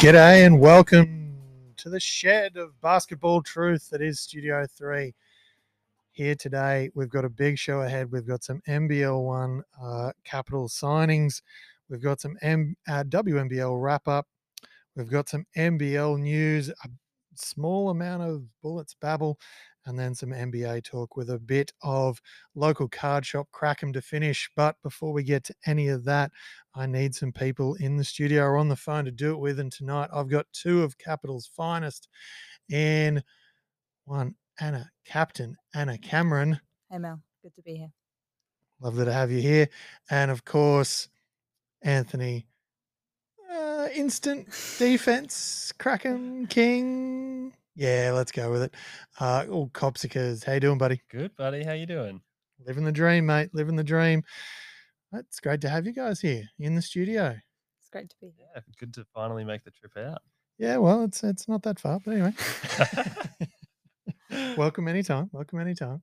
G'day and welcome to the shed of basketball truth that is Studio 3. Here today, we've got a big show ahead. We've got some NBL one uh, capital signings. We've got some M- uh, WNBL wrap up. We've got some NBL news, a small amount of bullets babble, and then some NBA talk with a bit of local card shop crack 'em to finish. But before we get to any of that, I need some people in the studio or on the phone to do it with. And tonight I've got two of Capital's finest in one, Anna Captain, Anna Cameron. Hey Mel, good to be here. Lovely to have you here. And of course, Anthony, uh, instant defense, Kraken King. Yeah, let's go with it. Uh, all Copsicas. How you doing, buddy? Good, buddy. How you doing? Living the dream, mate. Living the dream. It's great to have you guys here in the studio. It's great to be here. Yeah, good to finally make the trip out. Yeah, well, it's it's not that far, but anyway. welcome anytime. Welcome anytime.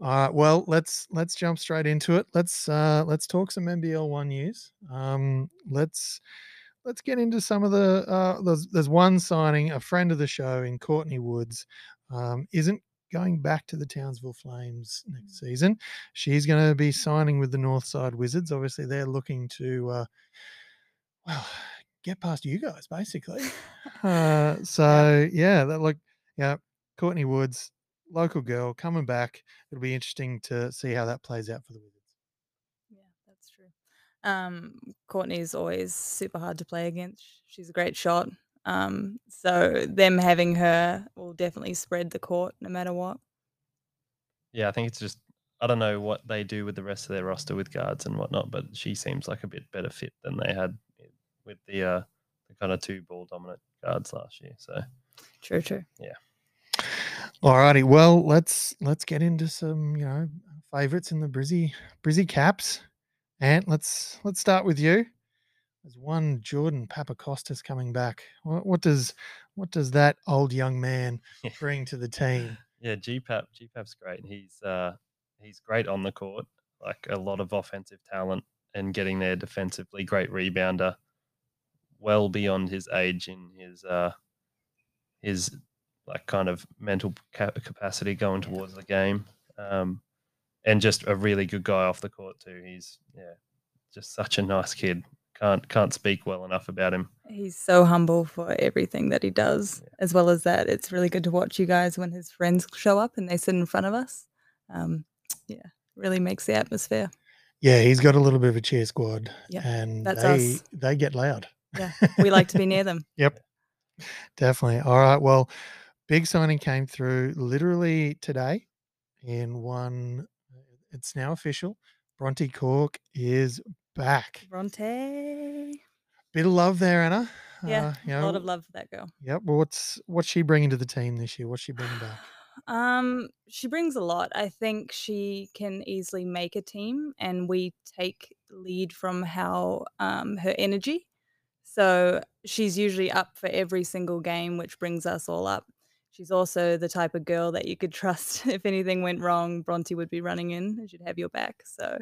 All right. Well, let's let's jump straight into it. Let's uh let's talk some NBL one news. Um let's let's get into some of the uh there's there's one signing, a friend of the show in Courtney Woods, um, isn't going back to the Townsville Flames next season. She's going to be signing with the Northside Wizards. Obviously, they're looking to uh well get past you guys basically. Uh so yeah, that look yeah, Courtney Woods, local girl coming back. It'll be interesting to see how that plays out for the Wizards. Yeah, that's true. Um, Courtney's always super hard to play against. She's a great shot. Um, so them having her will definitely spread the court no matter what. Yeah, I think it's just I don't know what they do with the rest of their roster with guards and whatnot, but she seems like a bit better fit than they had with the uh the kind of two ball dominant guards last year. So True, true. Yeah. All righty. Well, let's let's get into some, you know, favorites in the Brizzy Brizzy caps. And let's let's start with you. There's one Jordan Papakostas coming back. What, what does what does that old young man bring to the team? yeah, GPAP GPAP's great. He's uh he's great on the court, like a lot of offensive talent and getting there defensively, great rebounder, well beyond his age in his uh his like kind of mental ca- capacity going towards the game. Um and just a really good guy off the court too. He's yeah, just such a nice kid. Can't can't speak well enough about him. He's so humble for everything that he does. Yeah. As well as that, it's really good to watch you guys when his friends show up and they sit in front of us. Um, yeah, really makes the atmosphere. Yeah, he's got a little bit of a cheer squad. Yep, and that's they us. they get loud. Yeah, we like to be near them. Yep. Definitely. All right. Well, big signing came through literally today in one it's now official. Bronte Cork is back. Bronte. Bit of love there, Anna. Yeah, Uh, you a lot of love for that girl. Yep. Well, what's what's she bringing to the team this year? What's she bringing back? Um, she brings a lot. I think she can easily make a team, and we take lead from how um her energy. So she's usually up for every single game, which brings us all up. She's also the type of girl that you could trust. If anything went wrong, Bronte would be running in and she'd have your back. So,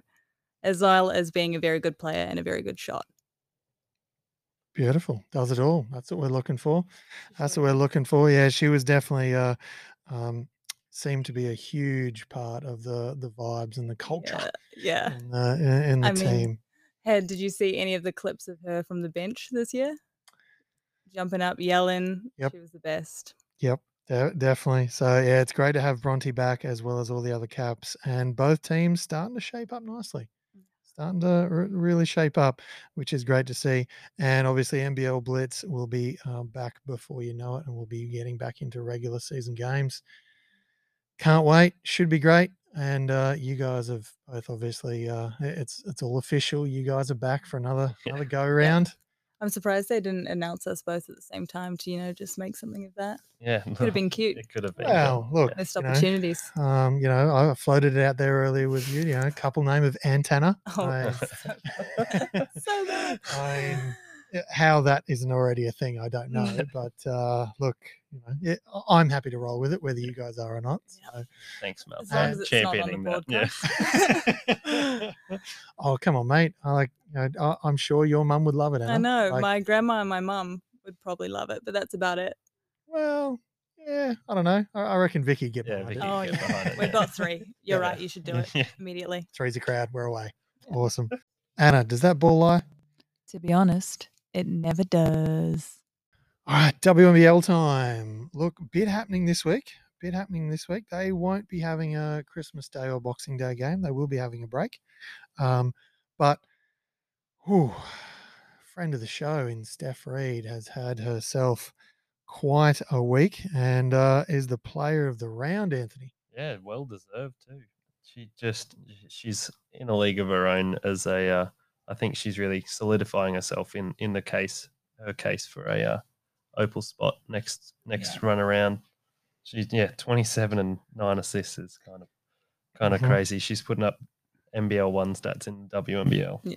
as well as being a very good player and a very good shot. Beautiful. Does it all. That's what we're looking for. That's what we're looking for. Yeah, she was definitely uh um seemed to be a huge part of the the vibes and the culture Yeah, yeah. in the in, in the I mean, team. Had did you see any of the clips of her from the bench this year? Jumping up, yelling. Yep. She was the best. Yep, de- definitely. So yeah, it's great to have Bronte back as well as all the other caps, and both teams starting to shape up nicely. Mm. Starting to really shape up, which is great to see. And obviously, NBL Blitz will be um, back before you know it, and we'll be getting back into regular season games. Can't wait. Should be great. And uh, you guys have both obviously uh, it's it's all official. You guys are back for another Yeah. another go round. I'm surprised they didn't announce us both at the same time to, you know, just make something of that. Yeah, Could have been cute. It could have been. Well, but, look, Missed you know, opportunities. Um, you know, I floated it out there earlier with you. You know, couple name of Antana. Oh, I, so, so bad. I mean, How that isn't already a thing, I don't know. but uh, look, you know, yeah, I- I'm happy to roll with it, whether you guys are or not. So. Thanks, Mel. As for long as it's not on the championing that. Yeah. oh, come on, mate. I like. You know, I, I'm sure your mum would love it. Anna. I know Like, my grandma and my mum would probably love it, but that's about it. Well, yeah, I don't know. I, I reckon Vicky get Yeah, behind Vicky. it. Oh get yeah, behind it, we've yeah. got three. You're Yeah. right. You should do it Yeah. immediately. Three's a crowd. We're away. Awesome. Anna, does that ball lie? To be honest, it never does. All right, WNBL time. Look, bit happening this week. Bit happening this week. They won't be having a Christmas Day or Boxing Day game. They will be having a break. Um, but, whew, friend of the show in Steph Reid has had herself quite a week and uh, is the player of the round, Anthony. Yeah, well deserved too. She just she's in a league of her own as a. Uh, I think she's really solidifying herself in in the case her case for a uh, opal spot next next run around. She's yeah twenty seven and nine assists is kind of kind of Mhm. crazy. She's putting up NBL one stats in WNBL. Yeah,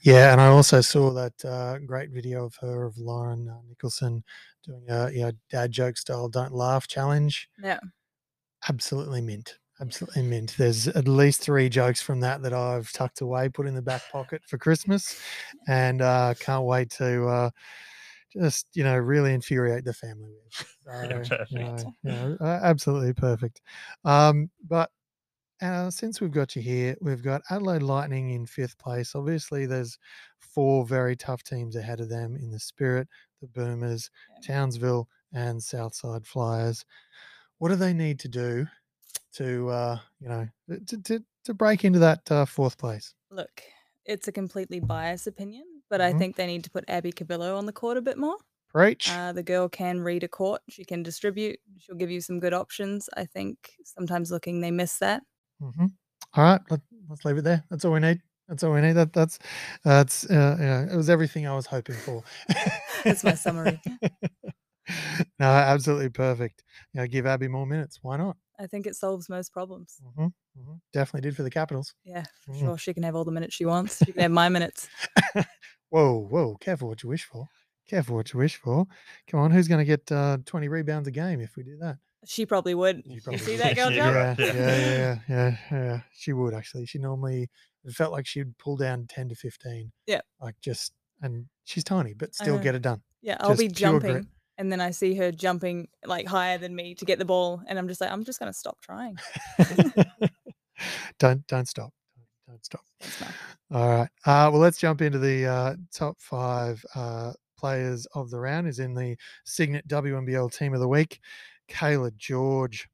Yeah, and I also saw that uh, great video of her of Lauren uh, Nicholson doing a you know, dad joke style "Don't Laugh" challenge. Yeah. Absolutely mint. Absolutely mint. There's at least three jokes from that that I've tucked away, put in the back pocket for Christmas, and uh, can't wait to uh, just you know really infuriate the family with. So, you Perfect. know, you know, absolutely perfect. Um, but uh, since we've got you here, we've got Adelaide Lightning in fifth place. Obviously, there's four very tough teams ahead of them in the Spirit, the Boomers, Townsville, and Southside Flyers. What do they need to do to, uh, you know, to, to, to break into that uh, fourth place? Look, it's a completely biased opinion, but I Mhm. think they need to put Abby Cubillo on the court a bit more. Preach. Uh, the girl can read a court. She can distribute. She'll give you some good options. I think sometimes looking they miss that. hmm All right, let, let's leave it there. That's all we need. That's all we need. That that's that's uh, yeah, it was everything I was hoping for. That's my summary. no, absolutely perfect. You know, give Abby more minutes. Why not? I think it solves most problems. hmm hmm Definitely did for the Capitals. Yeah, Mm. sure. She can have all the minutes she wants. She can have my minutes. Whoa, whoa! Careful what you wish for. Careful what you wish for. Come on, who's going to get uh, twenty rebounds a game if we do that? She probably would. You probably see would. that girl Yeah, jump? Yeah, yeah, yeah. yeah. She would actually. She normally it felt like she'd pull down ten to fifteen. Yeah. like just and she's tiny, but still get it done. Yeah, I'll be jumping. grit. And then I see her jumping like higher than me to get the ball, and I'm just like, I'm just gonna stop trying. don't don't stop. Don't stop. All right. Uh, well, let's jump into the uh, top five uh, players of the round. Is in the Signet WNBL Team of the Week, Kayla George.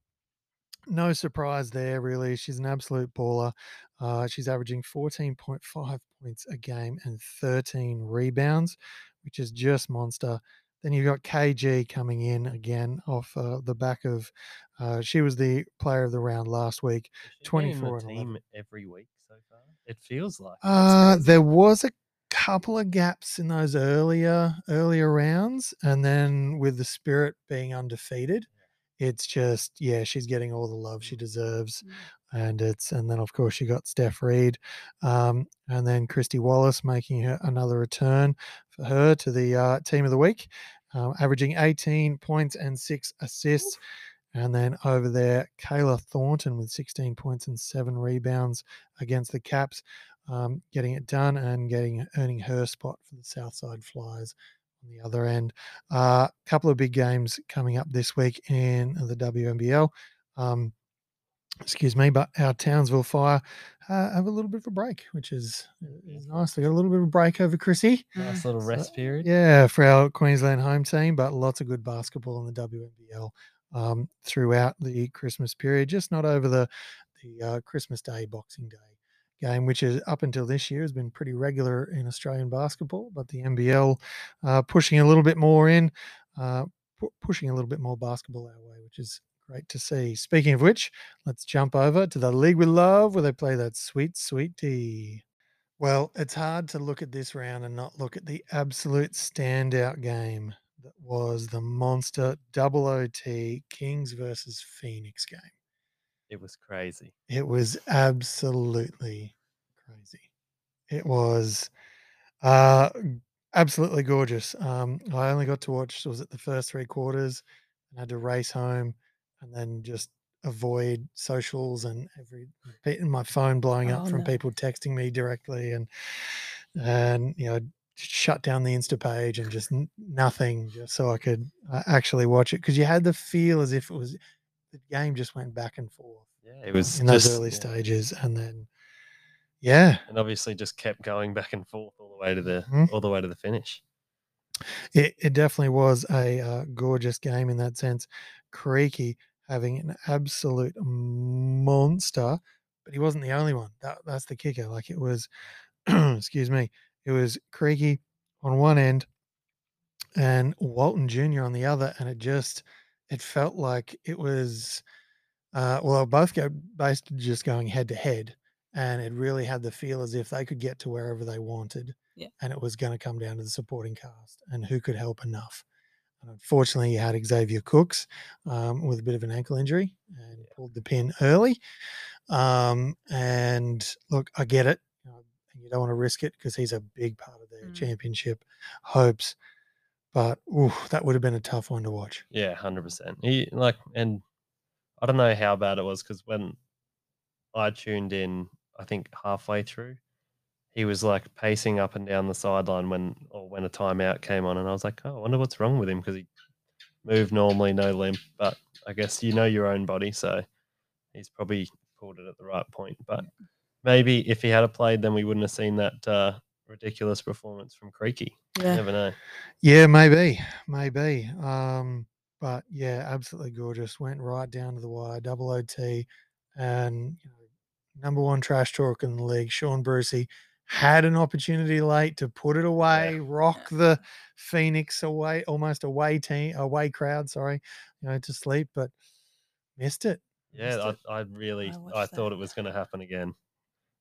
No surprise there, really. She's an absolute baller. Uh, she's averaging 14.5 points a game and 13 rebounds, which is just monster. Then you've got KG coming in again off uh, the back of. Uh, she was the player of the round last week. Has she been in 24 the and 11. team every week so far. It feels like. Uh, there was a couple of gaps in those earlier earlier rounds, and then with the Spirit being undefeated, it's just yeah, she's getting all the love she deserves, Mm. and it's and then of course you got Steph Reid, um, and then Kristy Wallace making her another return for her to the uh, team of the week, uh, averaging 18 points and six assists. And then over there, Kayla Thornton with 16 points and seven rebounds against the Caps, um, getting it done and getting earning her spot for the Southside Flyers on the other end. A uh, couple of big games coming up this week in the WNBL. Um, excuse me, but our Townsville Fire uh, have a little bit of a break, which is, is nice. They got a little bit of a break over Chrissy. Nice little So, rest period. Yeah, for our Queensland home team, but lots of good basketball in the WNBL um, throughout the Christmas period. Just not over the the uh, Christmas Day, Boxing Day game, which is up until this year has been pretty regular in Australian basketball. But the NBL uh, pushing a little bit more in, uh, pu- pushing a little bit more basketball our way, which is great to see. Speaking of which, let's jump over to the League we Love where they play that sweet, sweet tea. Well, it's hard to look at this round and not look at the absolute standout game that was the monster double OT Kings versus Phoenix game. It was crazy. It was absolutely crazy. It was uh, absolutely gorgeous. Um, I only got to watch was it the first three quarters, and had to race home, and then just avoid socials and every bit my phone blowing up Oh, from no. people texting me directly and and you know shut down the insta page and just nothing just so i could uh, actually watch it because you had the feel as if it was the game just went back and forth Yeah, it was in those just- early yeah. stages and then yeah and obviously just kept going back and forth all the way to the Mhm. all the way to the finish. it, it definitely was a uh, gorgeous game in that sense. Creaky having an absolute monster, but he wasn't the only one. That, that's the kicker. Like it was, excuse me, it was Creaky on one end and Walton Jr. on the other, and it just it felt like it was. Uh, well, both go basically just going head to head, and it really had the feel as if they could get to wherever they wanted Yeah. and it was going to come down to the supporting cast and who could help enough. And unfortunately, you had Xavier Cooks um, with a bit of an ankle injury and pulled the pin early. Um, and look, I get it. You, know, you don't want to risk it because he's a big part of their Mm. championship hopes. But ooh, that would have been a tough one to watch. Yeah, hundred percent. He like, and I don't know how bad it was because when I tuned in, I think halfway through, he was like pacing up and down the sideline when or when a timeout came on, and I was like, oh, I wonder what's wrong with him because he moved normally, no limp. But I guess you know your own body, so he's probably pulled it at the right point. But maybe if he had a played, then we wouldn't have seen that uh, ridiculous performance from Creaky. You Yeah. never know. Yeah, maybe, maybe. Um, but yeah, absolutely gorgeous. Went right down to the wire, double OT, and you know, number one trash talk in the league, Shaun Brucey, had an opportunity late to put it away, rock the Phoenix away, almost away team, away crowd. Sorry, you know, to sleep, but missed it. missed Yeah, it. I, I really, I I, thought it was going to happen again.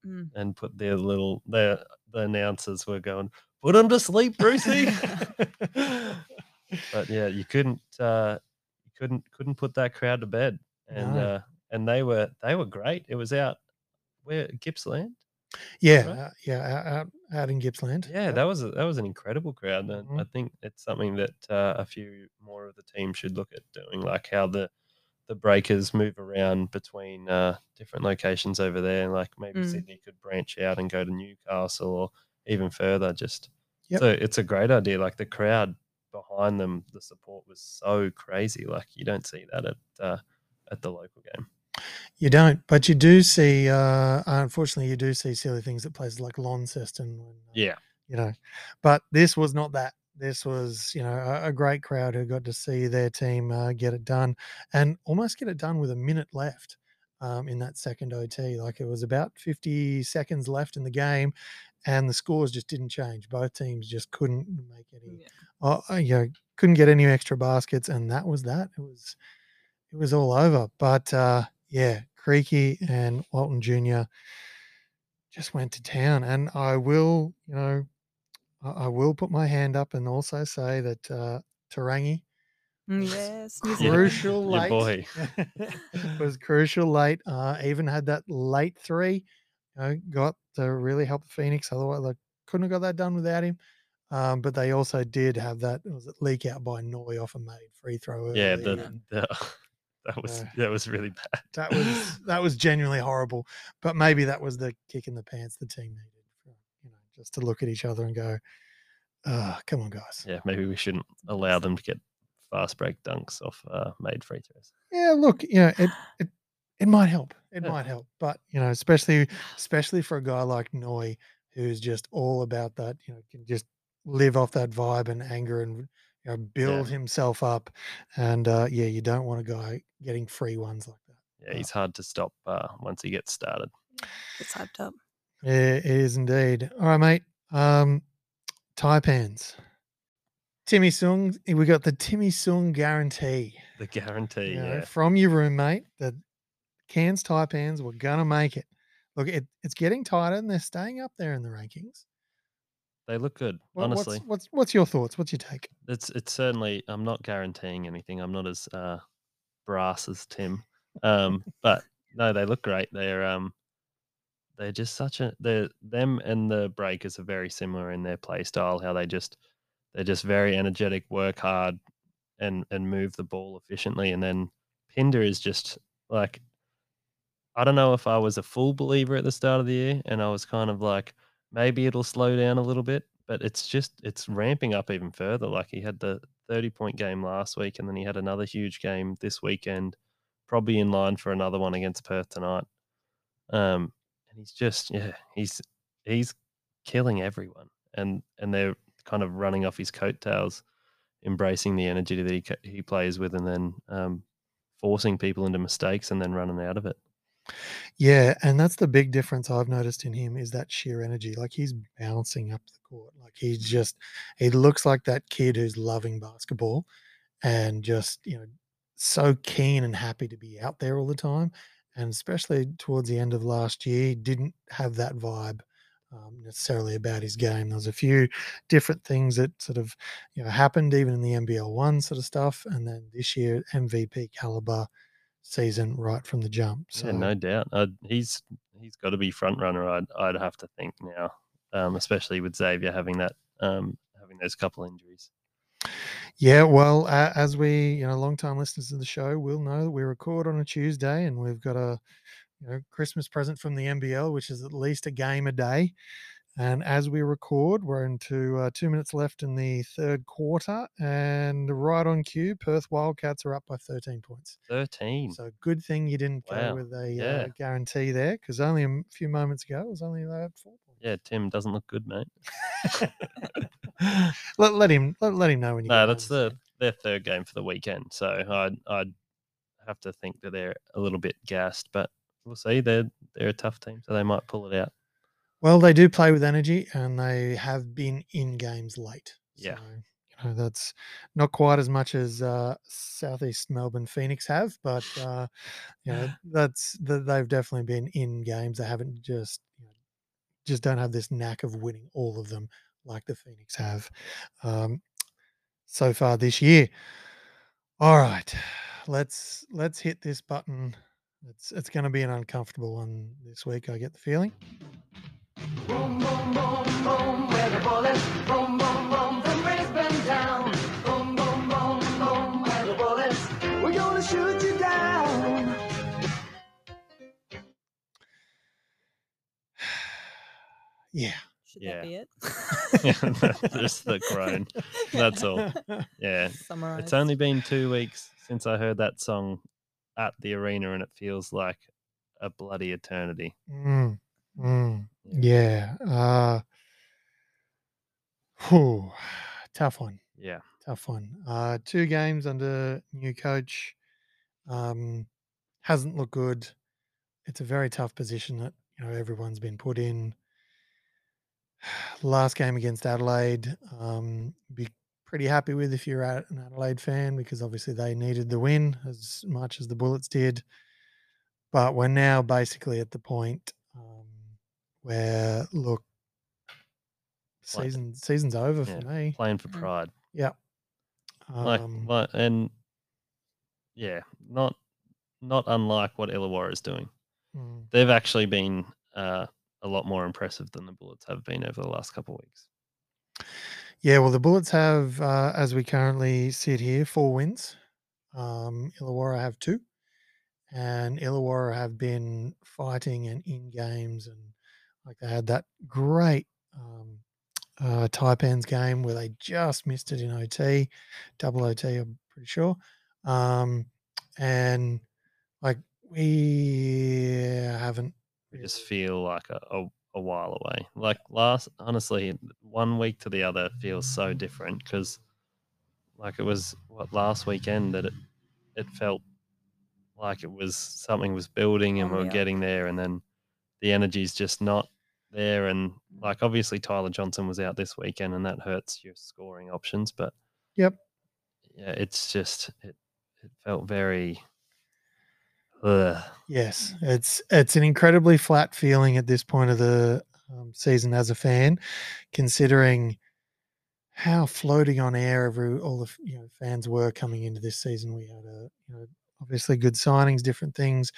Mm. and put their little the the announcers were going put him to sleep brucey but yeah you couldn't uh you couldn't couldn't put that crowd to bed and No. uh and they were they were great it was out where gippsland Yeah, Right. uh, yeah, out, out, out in Gippsland. yeah that was a, that was an incredible crowd and i think it's something that uh, a few more of the team should look at doing like how the the breakers move around between uh, different locations over there. Like maybe Mm. Sydney could branch out and go to Newcastle or even further. Just Yep. so it's a great idea. Like the crowd behind them, the support was so crazy. Like you don't see that at uh, at the local game. You don't, but you do see. Uh, unfortunately, you do see silly things at places like Launceston. When, uh, Yeah, you know, but this was not that. This was, you know, a, a great crowd who got to see their team uh, get it done and almost get it done with a minute left um, in that second OT. Like it was about 50 seconds left in the game, and the scores just didn't change. Both teams just couldn't make any, Yeah. uh, uh, you know, couldn't get any extra baskets, and that was that. It was, it was all over. But uh, yeah, Creaky and Walton Jr. just went to town, and I will, you know, I, I will put my hand up and also say that uh, Te Rangi Mm, Yes, New Yeah. Crucial Your late boy. was crucial late. Uh, even had that late three, you know, got to really help the Phoenix. Otherwise, they couldn't have got that done without him. Um, but they also did have that was it leak out by Noy off a made free throw. yeah. The, the that was Uh, that was really bad. that was that was genuinely horrible. But maybe that was the kick in the pants the team needed. For, you know, just to look at each other and go, "Ah, come on, guys." yeah. Maybe we shouldn't allow them to get fast break dunks off uh, made free throws. yeah look you know it it, it might help it Yeah. might help but you know especially especially for a guy like Noy who's just all about that you know can just live off that vibe and anger and you know build himself up and uh yeah you don't want a guy getting free ones like that Yeah, Oh. he's hard to stop uh, once he gets started. It's hyped up. Yeah, it is indeed all right mate um taipans timmy sung we got the timmy sung guarantee The guarantee. you know, yeah. from your roommate that Cairns Taipans were gonna make it. Look, it, it's getting tighter and they're staying up there in the rankings. They look good. What- honestly, what's, what's what's your thoughts? What's your take? it's it's certainly. I'm not guaranteeing anything. I'm not as uh, brass as Tim. Um, but no, they look great. They're um, they're just such a they're them and the breakers are very similar in their play style. How they just they're just very energetic, work hard, and and move the ball efficiently. And then Pinder is just like I don't know if I was a full believer at the start of the year, and I was kind of like maybe it'll slow down a little bit, but it's just it's ramping up even further. Like he had the 30 point game last week, and then he had another huge game this weekend, probably in line for another one against Perth tonight. Um, and he's just yeah, he's he's killing everyone, and and they're kind of running off his coattails, embracing the energy that he he plays with, and then um, forcing people into mistakes and then running out of it. Yeah, and that's the big difference I've noticed in him is that sheer energy. Like he's bouncing up the court. Like he's just he looks like that kid who's loving basketball and just, you know, so keen and happy to be out there all the time. And especially towards the end of last year, didn't have that vibe um, necessarily about his game. There was a few different things that sort of, you know, happened even in the NBL one sort of stuff. And then this year, MVP caliber season right from the jump. So Yeah, no doubt. Uh, he's he's got to be front runner. I'd I'd have to think now, um, especially with Xavier having that um, having those couple injuries. Yeah, well, uh, as we, you know, long-time listeners of the show will know that we record on a Tuesday and we've got a, you know, Christmas present from the NBL, which is at least a game a day. And as we record, we're into uh, two minutes left in the third quarter, and right on cue, Perth Wildcats are up by 13 points. Thirteen. So good thing you didn't go with a Yeah. uh, guarantee there, because only a few moments ago it was only had four points. Yeah, Tim doesn't look good, mate. let, let him let, let him know when you. no, that's the their third game for the weekend. So I'd I'd have to think that they're a little bit gassed, but we'll see. They're they're a tough team, so they might pull it out. Well, they do play with energy, and they have been in games late. Yeah. So, you know, that's not quite as much as uh, Southeast Melbourne Phoenix have, but uh, you know, that's that they've definitely been in games. They haven't just you know, just don't have this knack of winning all of them like the Phoenix have um, so far this year. All right, let's let's hit this button. It's it's going to be an uncomfortable one this week. I get the feeling. Boom, boom, boom, boom, where the bullets. Boom, boom, boom, from Brisbane town. Boom, boom, boom, boom, where the bullets. We're gonna shoot you down. Yeah. Should Yeah. that be it? Just the groan. That's all. Yeah, Summarize. it's only been two weeks since I heard that song at the arena, and it feels like a bloody eternity. Mm, mm, yeah. Uh, whew, tough one. Yeah, Tough one. Uh, two games under new coach. Um, hasn't looked good. It's a very tough position that you know everyone's been put in. Last game against Adelaide, um, be pretty happy with if you're an Adelaide fan because obviously they needed the win as much as the Bullets did. But we're now basically at the point um, where look, Like- season season's over yeah, for me. playing for Mm. pride. Yeah. like, Um, like and yeah, not not unlike what Illawarra is doing. mm. They've actually been uh, a lot more impressive than the Bullets have been over the last couple of weeks. Yeah, well, the Bullets have, uh, as we currently sit here, four wins. Um, Illawarra have two, and Illawarra have been fighting and in games, and like they had that great um, uh, Taipans game where they just missed it in OT, double OT, I'm pretty sure. Um, and like we haven't. We just feel like a, a, a while away. Like last, honestly, one week to the other feels so different because, like, it was what last weekend that it it felt like it was something was building and we On were up. getting there, and then the energy's just not there. And like, obviously, Tyler Johnson was out this weekend, and that hurts your scoring options. But Yep. yeah, it's just it it felt very. Ugh. Yes, it's it's an incredibly flat feeling at this point of the um, season as a fan, considering how floating on air every all the you know fans were coming into this season. We had a you know obviously good signings, different things.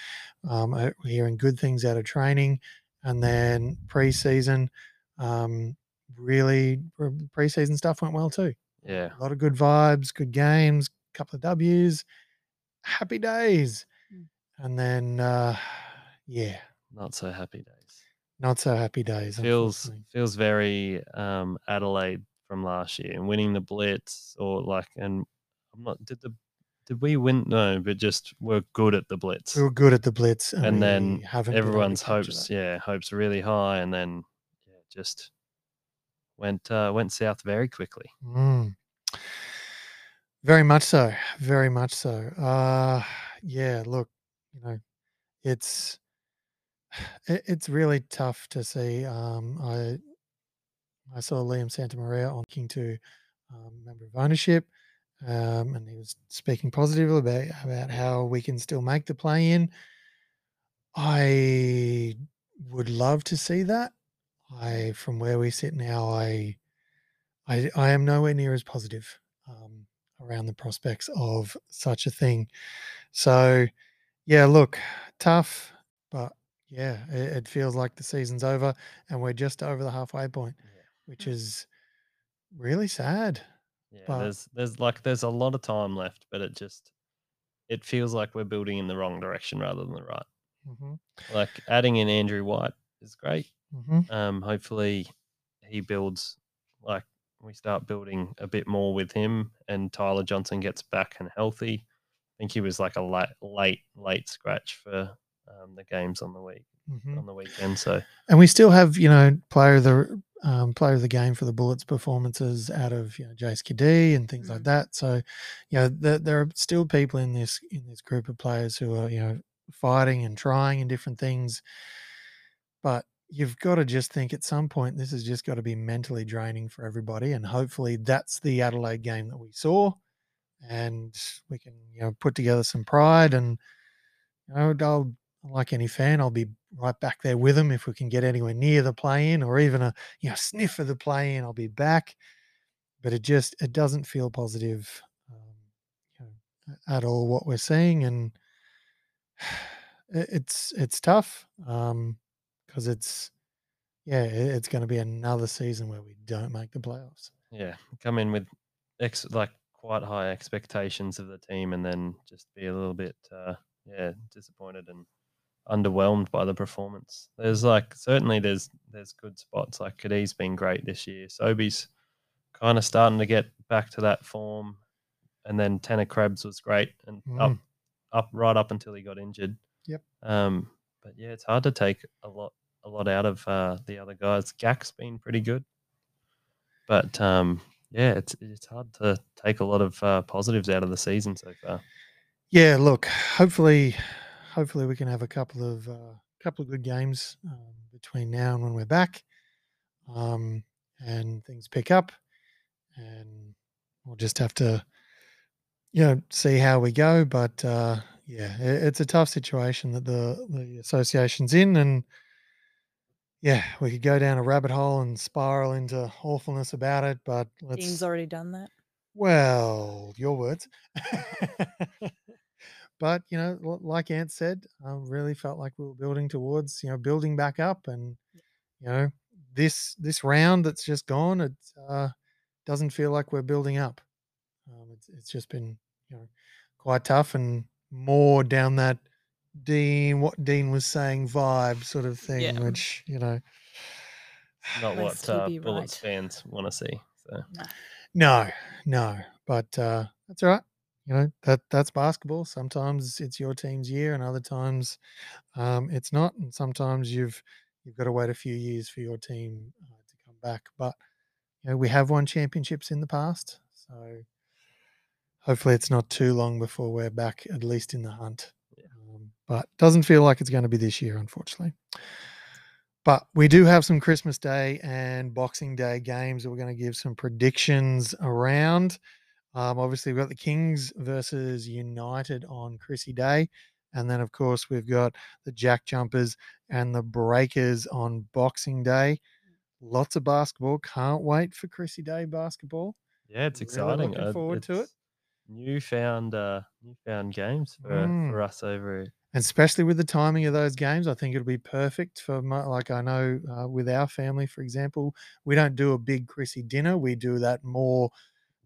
Um, uh, we're hearing good things out of training, and then preseason, um, really pre- preseason stuff went well too. Yeah. A lot of good vibes, good games, couple of W's, happy days, Mm. and then uh, yeah, Not so happy days. not so happy days. feels feels very um, Adelaide from last year and winning the Blitz or like and I'm not did the did we win no but just we're good at the Blitz we were good at the blitz, and, and then we haven't been able to everyone's hopes yeah hopes really high and then yeah just went uh, went south very quickly Mm. Very much so. Very much so. Uh yeah, look, you know, it's it, it's really tough to see. Um I I saw Liam Santamaria on King to um, member of ownership. Um, and he was speaking positively about, about how we can still make the play in. I would love to see that. I, from where we sit now, I, I, I am nowhere near as positive um, around the prospects of such a thing. So, yeah, look, tough, but yeah, it, it feels like the season's over and we're just over the halfway point, which Mm. is really sad. Yeah But- there's there's like there's a lot of time left but it just it feels like we're building in the wrong direction rather than the right hmm like adding in Andrew White is great hmm um, hopefully he builds like we start building a bit more with him and Tyler Johnson gets back and healthy. I think he was like a late late late scratch for um, the games on the week hmm on the weekend. So And we still have, you know, player of the um, player of the game for the Bullets performances out of you know Jace Cadee and things like Mm. that. So, you know, there, there are still people in this in this group of players who are you know fighting and trying and different things. But you've got to just think at some point this has just got to be mentally draining for everybody, and hopefully that's the Adelaide game that we saw, and we can you know put together some pride and you know I'll like any fan, I'll be right back there with them if we can get anywhere near the play in or even a you know sniff of the play in. I'll be back, but it just it doesn't feel positive um, you know, at all what we're seeing, and it's it's tough because it's yeah it's going to be another season where we don't make the playoffs. yeah, come in with ex like quite high expectations of the team and then just be a little bit uh, yeah disappointed and underwhelmed by the performance. There's like certainly there's there's good spots like Cadee's been great this year. Sobi's kind of starting to get back to that form, and then Tanner Krebs was great and up Mm. up right up until he got injured. Yep. Um, but yeah, it's hard to take a lot a lot out of uh, the other guys. Gak's been pretty good, but um, yeah, it's it's hard to take a lot of uh, positives out of the season so far. Yeah, look, hopefully, hopefully we can have a couple of uh, couple of good games um, between now and when we're back, um, and things pick up, and we'll just have to, you know, see how we go. But uh, yeah, it, it's a tough situation that the the association's in, and yeah, we could go down a rabbit hole and spiral into awfulness about it. But let's Dean's already done that. well, your words. but you know, like Ant said, I really felt like we were building towards you know building back up, and you know this this round that's just gone, it uh, doesn't feel like we're building up. Um, it's it's just been you know quite tough and more down that Dean what Dean was saying vibe sort of thing, Yeah. which you know Not what he uh, Bullets right. fans want to see. So No, no, but uh, that's all right. You know that that's basketball. Sometimes it's your team's year, and other times um, it's not. And sometimes you've you've got to wait a few years for your team uh, to come back. But you know we have won championships in the past, so hopefully it's not too long before we're back, at least in the hunt. Um, but doesn't feel like it's going to be this year, unfortunately. But we do have some Christmas Day and Boxing Day games that we're going to give some predictions around. Um, obviously, we've got the Kings versus United on Chrissy Day. And then, of course, we've got the Jack Jumpers and the Breakers on Boxing Day. Lots of basketball. Can't wait for Chrissy Day basketball. yeah, it's Really exciting. looking Uh, forward to it. Newfound uh, newfound games for Mm. for us over here. and especially with the timing of those games, I think it'll be perfect for my, like I know uh, with our family, for example, we don't do a big Chrissy dinner. We do that more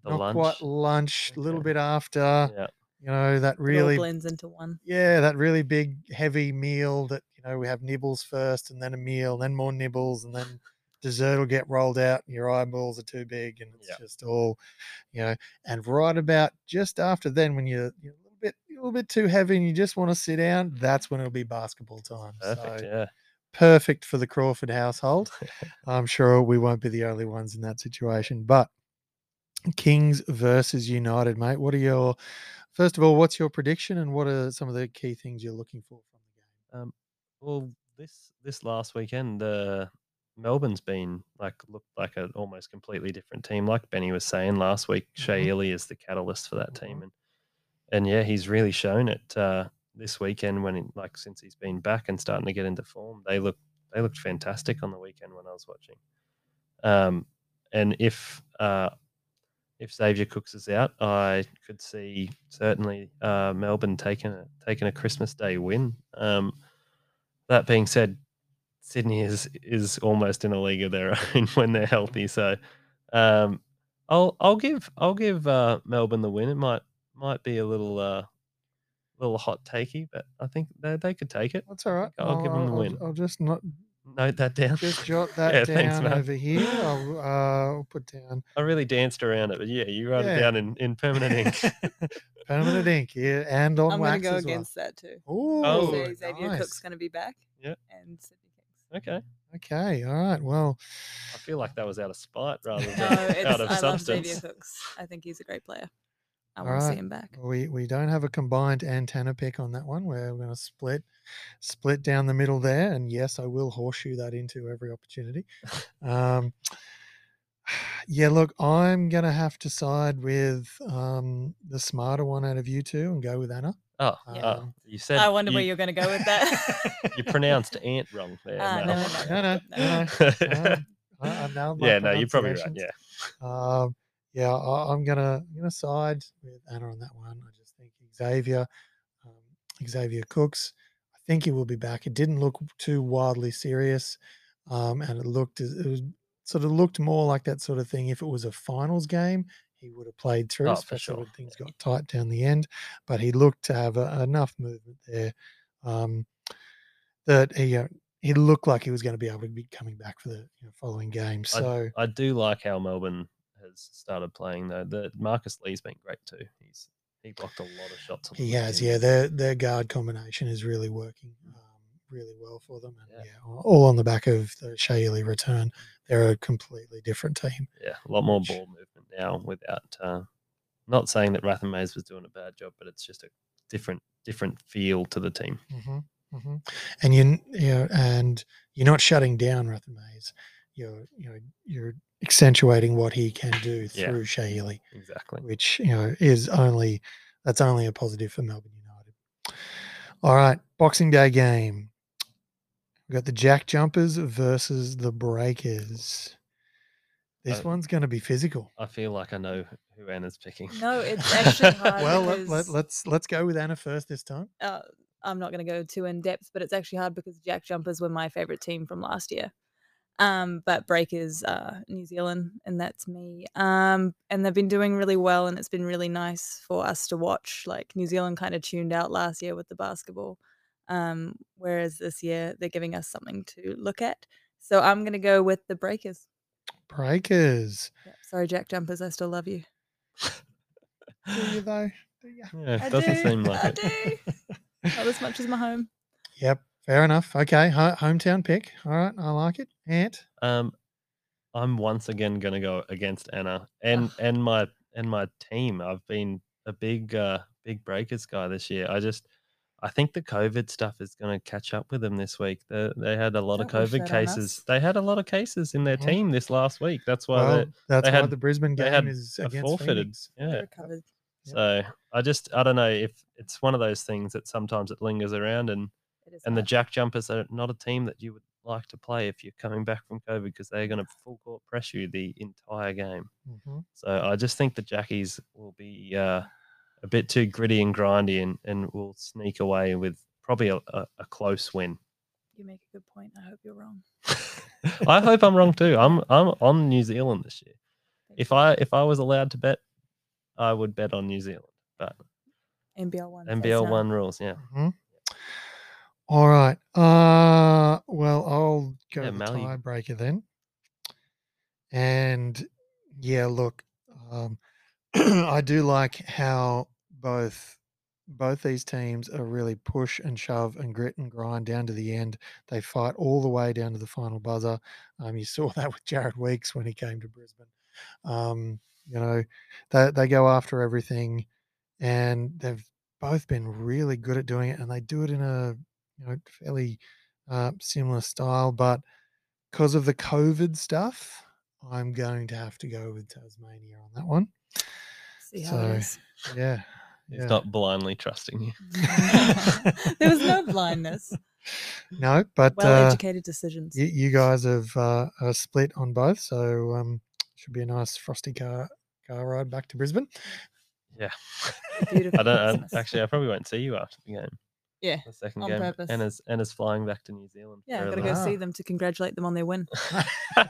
The not lunch. quite lunch, a little bit after. Yeah. You know that It all really blends into one. yeah, that really big, heavy meal that, you know, we have nibbles first and then a meal, and then more nibbles, and then dessert will get rolled out and your eyeballs are too big and it's Yeah. just all, you know, and right about just after then when you're, you're a little bit a little bit too heavy and you just want to sit down, that's when it'll be basketball time. Perfect. So Yeah. perfect for the Crawford household. I'm sure we won't be the only ones in that situation. But Kings versus United, mate. What are your first of all, what's your prediction and what are some of the key things you're looking for from the game? Um, well, this this last weekend, uh, Melbourne's been like looked like an almost completely different team. Like Benny was saying last week, Shea Mhm. Ili is the catalyst for that team, Mhm. and and yeah, he's really shown it uh, this weekend. When he, like since he's been back and starting to get into form, they look they looked fantastic on the weekend when I was watching. Um, and if uh, if Xavier Cooks is out, I could see certainly uh, Melbourne taking a taking a Christmas Day win. Um, that being said, Sydney is is almost in a league of their own when they're healthy. So um, I'll I'll give I'll give uh, Melbourne the win. It might might be a little uh, little hot takey, but I think they, they could take it. That's all right. I'll give them the I'll- win. I'll just not Note that down. just jot that Yeah, down thanks, over here. I'll, uh, I'll put down I really danced around it, but yeah, you wrote Yeah. it down in, in permanent ink. permanent ink yeah, and on I'm going to go as well. against that too. Ooh, Oh, So Xavier nice. Cook's going to be back. Yeah. And Sydney Kings. okay. Okay, all right. Well, I feel like that was out of spite rather than No, out of I love Xavier substance. Cooks. I think he's a great player. I All want to see him back. we we don't have a combined antenna pick on that one. We're going to split split down the middle there, and yes, I will horseshoe that into every opportunity. Um, yeah, look, I'm going to have to side with um, the smarter one out of you two and go with Anna. Oh, Yeah. oh, you said. I wonder you, where you're going to go with that. you pronounced ant wrong there. Mel. no, no, no, No. no. Um, I, I nailed my yeah, no, you're probably right. pronunciations. Yeah. Um, yeah, I, I'm gonna I'm gonna side with Anna on that one. I just think Xavier, um, Xavier Cooks. I think he will be back. It didn't look too wildly serious, um, and it looked it was sort of looked more like that sort of thing. If it was a finals game, he would have played through, Oh, especially sure. when things got tight down the end. But he looked to have a, enough movement there um, that he uh, he looked like he was going to be able to be coming back for the you know, following game. So. I do like how Melbourne has started playing though. The Marcus Lee's been great too. He's he blocked a lot of shots. He has, yeah. Their their guard combination is really working um, really well for them, and Yeah. yeah, all- on the back of the Shea Ili return. They're a completely different team. Yeah, a lot more which- ball movement now without. Uh, not saying that Rathan-Mayes was doing a bad job, but it's just a different different feel to the team. hmm hmm And you, you know, and you're not shutting down Rathan-Mayes. You're, you know, you're accentuating what he can do Yeah. through Shea Ili, Exactly. which you know is only that's only a positive for Melbourne United. All right, Boxing Day game. We've got the Jack Jumpers versus the Breakers. This Uh, one's going to be physical. I feel like I know who Anna's picking. No, it's actually hard well, let, let, let's let's go with Anna first this time. uh, I'm not going to go too in depth, but it's actually hard because Jack Jumpers were my favorite team from last year. Um, but Breakers, uh, New Zealand, and that's me. Um, and they've been doing really well, and it's been really nice for us to watch. Like New Zealand kind of tuned out last year with the basketball, um, whereas this year they're giving us something to look at. So I'm going to go with the Breakers. Breakers. Yep. Sorry, Jack Jumpers, I still love you. Do you though? Do you? Yeah, it I doesn't do, seem like I it. do. Not as much as my home. Yep. Fair enough. Okay. Ho- hometown pick. All right. I like it. Ant. Um, I'm once again going to go against Anna and and my and my team. I've been a big uh, big breakers guy this year. I just I think the COVID stuff is going to catch up with them this week. They they had a lot Don't of COVID cases. They had a lot of cases in their Mhm. team this last week. That's why Well, that's they why had- the Brisbane game is against forfeited. Phoenix. Yeah. Yep. So I just I don't know if it's one of those things that sometimes it lingers around and and the. Jack Jumpers are not a team that you would like to play if you're coming back from COVID because they're going to full court press you the entire game. Mhm. So I just think the Jackies will be uh, a bit too gritty and grindy and, and will sneak away with probably a, a, a close win. You make a good point. I hope you're wrong. I hope I'm wrong too. I'm I'm on New Zealand this year. If I if I was allowed to bet, I would bet on New Zealand. But NBL one. NBL one rules, yeah. Mhm. All right. Uh, well, I'll go Yeah, the Mal, you- tiebreaker then. And yeah, look, um, I do like how both both these teams are really push and shove and grit and grind down to the end. They fight all the way down to the final buzzer. Um, you saw that with Jarrad Weeks when he came to Brisbane. Um, you know, they they go after everything, and they've both been really good at doing it, and they do it in a you know fairly uh, similar style. But because of the COVID stuff, I'm going to have to go with Tasmania on that one. See how it So, is. Yeah. He's yeah. not blindly trusting you. there was no blindness. No, but Well uh, educated decisions. you, you guys have uh, are split on both, so um, should be a nice frosty car car ride back to Brisbane. Yeah. Beautiful I don't I, actually I probably won't see you after the game. Yeah, The second on game. purpose. and Anna's flying back to New Zealand. Yeah, I've got to the- go see Ah. them to congratulate them on their win.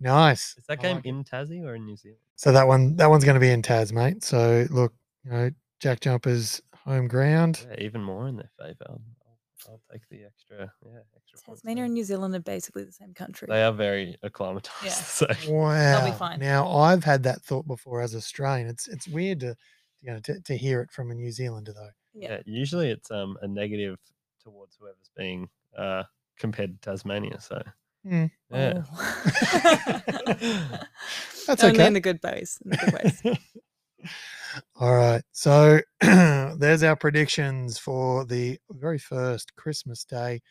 nice. Is that I game like it. in Tassie or in New Zealand? So that one that one's going to be in Taz, mate. So look, you know, Jack Jumper's home ground. Yeah, even more in their favour. I'll, I'll, I'll take the extra. Yeah, extra. points Tasmania there. and New Zealand are basically the same country. They are very acclimatized. Yeah. So Wow. fine. Now I've had that thought before as Australian. It's it's weird to you know to, to hear it from a New Zealander though. Yeah. yeah, usually it's um a negative towards whoever's being uh compared to Tasmania. So Mm. yeah. Oh. That's Only okay. in the good ways. In the good ways. All right. So there's our predictions for the very first Christmas Day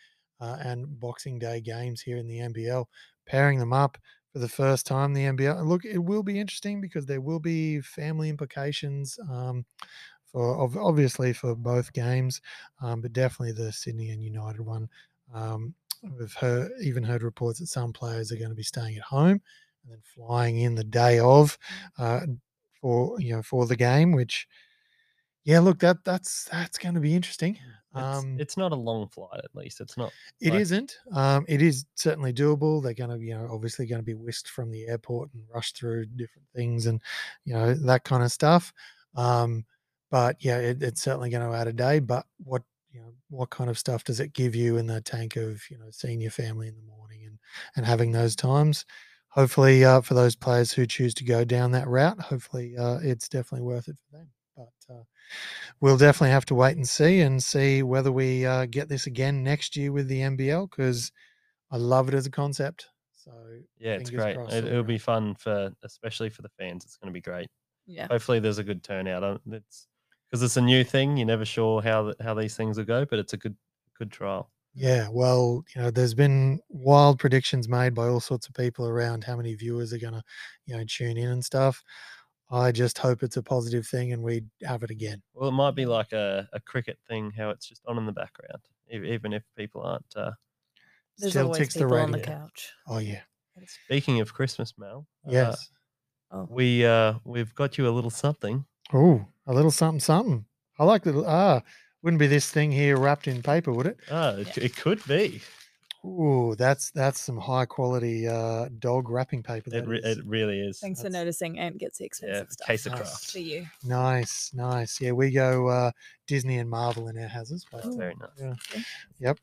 uh, and Boxing Day games here in the NBL, pairing them up for the first time. The NBL. And Look, it will be interesting because there will be family implications um, for obviously for both games, um, but definitely the Sydney and United one. Um, we've heard, even heard reports that some players are going to be staying at home and then flying in the day of uh, for you know for the game. Which, yeah, look that that's that's going to be interesting. It's, Um, it's not a long flight, at least. It's not. It like- isn't. Um, it is certainly doable. They're going to, you know, obviously going to be whisked from the airport and rushed through different things and, you know, that kind of stuff. Um, but yeah, it, it's certainly going to add a day. But what, you know, what kind of stuff does it give you in the tank of, you know, seeing your family in the morning and and having those times? Hopefully, uh, for those players who choose to go down that route, hopefully uh, it's definitely worth it for them. But uh, we'll definitely have to wait and see and see whether we uh, get this again next year with the NBL because I love it as a concept. So Yeah, it's great. It, it'll be fun for, especially for the fans. It's going to be great. Yeah. Hopefully, there's a good turnout. Uh, It's because it's a new thing. You're never sure how how these things will go, but it's a good good trial. Yeah, well, you know, there's been wild predictions made by all sorts of people around how many viewers are going to, you know, tune in and stuff. I just hope it's a positive thing and we have it again. Well, it might be like a, a cricket thing, how it's just on in the background, e- even if people aren't. Uh, There's Still always ticks the people on the couch. Oh yeah, speaking of Christmas, Mel, uh, yes. Oh, we uh, we've got you a little something. Oh, a little something, something. I like little. Ah, wouldn't be this thing here wrapped in paper, would it? Ah, it, c- it could be. Ooh, that's that's some high quality uh, dog wrapping paper. It, that re- is. it really is. thanks for That's- noticing. Ant gets the expensive stuff. case of Nice. craft. for you. Nice, nice. Yeah, we go uh, Disney and Marvel in our houses. But, Oh. Very nice. yeah. Okay. Yep.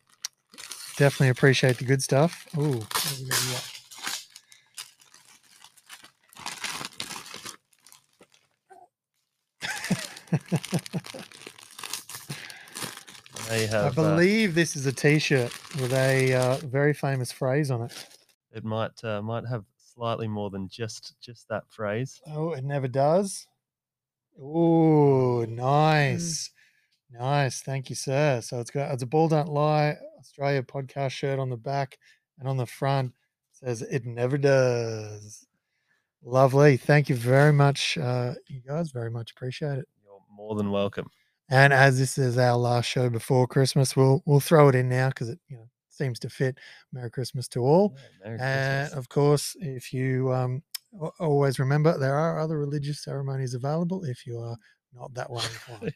Definitely appreciate the good stuff. Ooh. what have we got here? They I have. uh, believe this is a T-shirt with a uh, very famous phrase on it. it might uh, might have slightly more than just just that phrase. Oh, it never does. Oh, nice, nice. Thank you, sir. So it's got it's a ball don't lie Australia podcast shirt on the back, and on the front it says it never does. Lovely. Thank you very much, uh, you guys. Very much appreciate it. You're more than welcome. And as this is our last show before Christmas, we'll we'll throw it in now because it you know seems to fit. Merry Christmas to all. Yeah, Merry And Christmas. of course, if you um, always remember, there are other religious ceremonies available if you are not that one inclined.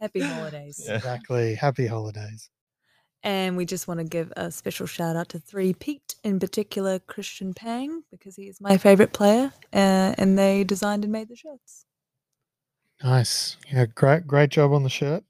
Happy holidays. Yeah. Exactly. Happy holidays. And we just want to give a special shout out to Three Pete, in particular Christian Pang, because he is my favorite player, uh, and they designed and made the shirts. Nice. Yeah, great, great job on the shirt.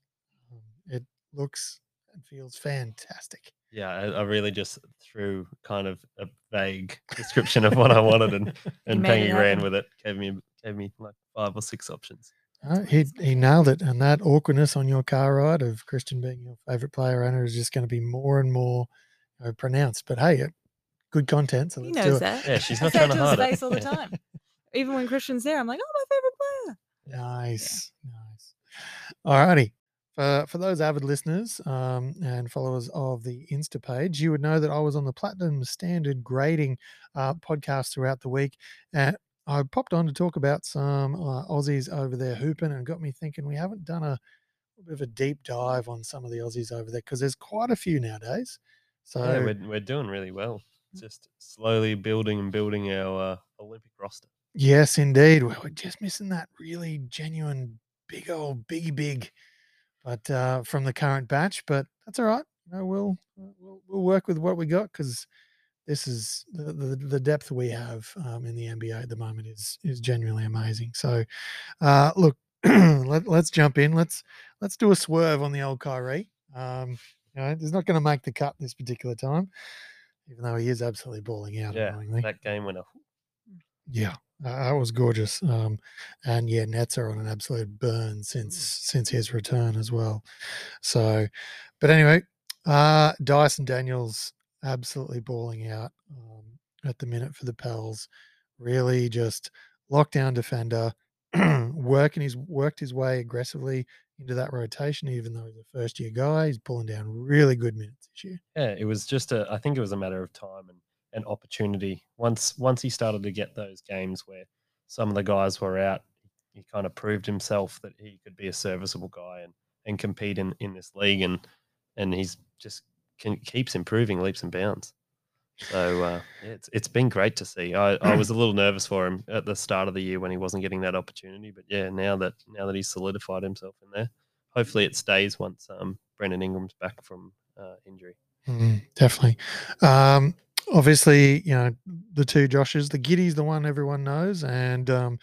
Um, It looks and feels fantastic. Yeah, I, I really just threw kind of a vague description of what I wanted, and and made Pangy ran with it. Gave me gave me like five or six options. Uh, he he nailed it, and that awkwardness on your car ride of Christian being your favorite player owner is just going to be more and more you know, pronounced. But hey, it, good content, so He let's do knows it. that. Yeah, she's I not say trying it to to his hide it. face all the time. Even when Christian's there, I'm like, oh, my favorite player. Nice, nice. Alrighty. For for those avid listeners um, and followers of the Insta page, you would know that I was on the Platinum Standard Grading uh, podcast throughout the week. And I popped on to talk about some uh, Aussies over there hooping, and got me thinking we haven't done a, bit of a deep dive on some of the Aussies over there because there's quite a few nowadays. So yeah, we're we're doing really well. Just slowly building and building our uh, Olympic roster. Yes, indeed. We We're just missing that really genuine, big old, biggie big, but uh, from the current batch. But that's all right. Know, we'll uh, we'll, we'll work with what we got because this is the, the the depth we have um, in the NBA at the moment is is genuinely amazing. So, uh, look, let, let's jump in. Let's let's do a swerve on the old Kyrie. Um, you know, he's not going to make the cut this particular time, even though he is absolutely balling out. Yeah, annoyingly. that game went off. Yeah, that was gorgeous. Um, and yeah, Nets are on an absolute burn since since his return as well. So, but anyway, uh, Dyson Daniels absolutely balling out um, at the minute for the Pels. Really, just lockdown defender, working his worked his way aggressively into that rotation. Even though he's a first year guy, he's pulling down really good minutes this year. Yeah, it was just a. I think it was a matter of time and an opportunity. Once once he started to get those games where some of the guys were out, he kind of proved himself that he could be a serviceable guy and and compete in in this league. And and he's just can, keeps improving leaps and bounds. So uh, yeah, it's it's been great to see. I, I was a little nervous for him at the start of the year when he wasn't getting that opportunity, but yeah, now that now that he's solidified himself in there, hopefully it stays once um, Brandon Ingram's back from uh, injury. Mm, definitely. Um, obviously, you know, the two Joshes, the Giddey's the one everyone knows, and um,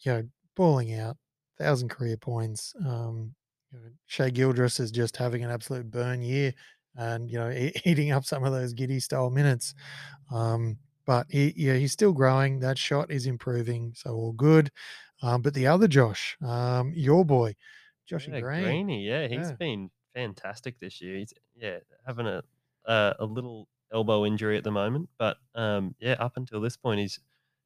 you know, balling out, thousand career points. Um, you know, Shai Gilgeous is just having an absolute burn year, and you know, e- eating up some of those Giddy style minutes. Um, but he, yeah, he's still growing. That shot is improving, so all good. Um, but the other Josh, um, your boy, Joshy yeah, Green, Greeny, yeah, he's Yeah. been fantastic this year. He's yeah having a uh, a little elbow injury at the moment, but um, yeah, up until this point, he's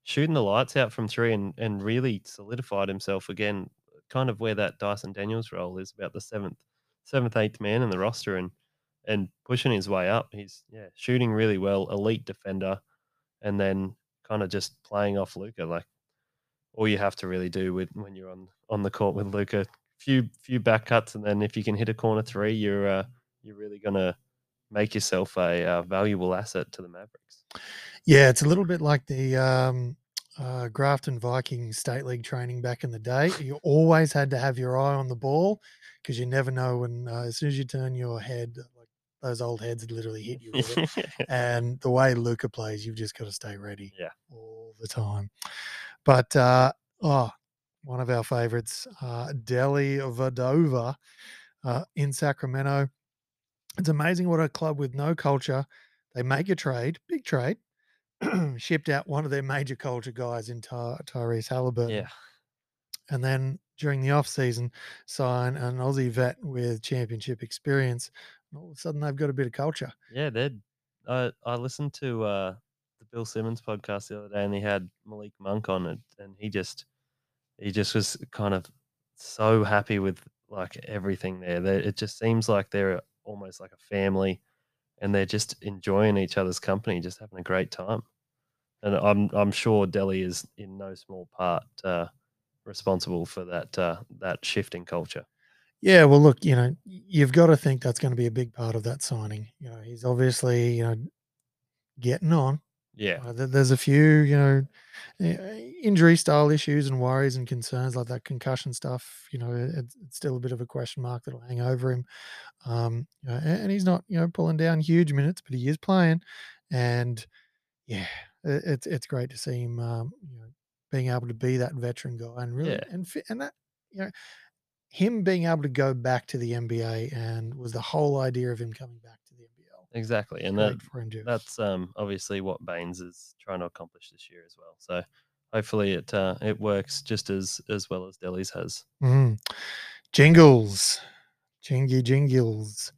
shooting the lights out from three and and really solidified himself again. Kind of where that Dyson Daniels role is about the seventh seventh eighth man in the roster and and pushing his way up. He's yeah shooting really well, elite defender, and then kind of just playing off Luka like all you have to really do with when you're on on the court with Luka. Few few back cuts, and then if you can hit a corner three, you're uh, you're really gonna make yourself a uh, valuable asset to the Mavericks. Yeah, it's a little bit like the um, uh, Grafton Vikings State League training back in the day. You always had to have your eye on the ball because you never know when, uh, as soon as you turn your head, like those old heads literally hit you and the way Luka plays, you've just got to stay ready Yeah. all the time. But uh, oh, one of our favorites, uh, Delly Vadova uh, in Sacramento. It's amazing what a club with no culture. They make a trade, big trade, shipped out one of their major culture guys in Ty- Tyrese Halliburton yeah, and then during the off season sign an Aussie vet with championship experience. And all of a sudden they've got a bit of culture. yeah. They. I I listened to uh, the Bill Simmons podcast the other day, and he had Malik Monk on it, and he just he just was kind of so happy with like everything there. They, it just seems like they're almost like a family, and they're just enjoying each other's company, just having a great time. And I'm I'm sure Delly is in no small part uh, responsible for that uh, that shift in culture. Yeah, well, look, you know, you've got to think that's going to be a big part of that signing. You know, he's obviously, you know, getting on. Yeah, Uh, there's a few, you know, eh, injury style issues and worries and concerns like that concussion stuff. You know, it, it's still a bit of a question mark that'll hang over him. Um, you know, and, and he's not, you know, pulling down huge minutes, but he is playing. And yeah, it, it's it's great to see him, um, you know, being able to be that veteran guy and really Yeah. and fit, and that you know, him being able to go back to the NBA and was the whole idea of him coming back to the NBL. Exactly. And that for him to that's um obviously what Baines is trying to accomplish this year as well. So hopefully it uh, it works just as as well as Delly's has. Mm. Jingles. Jingy jingles.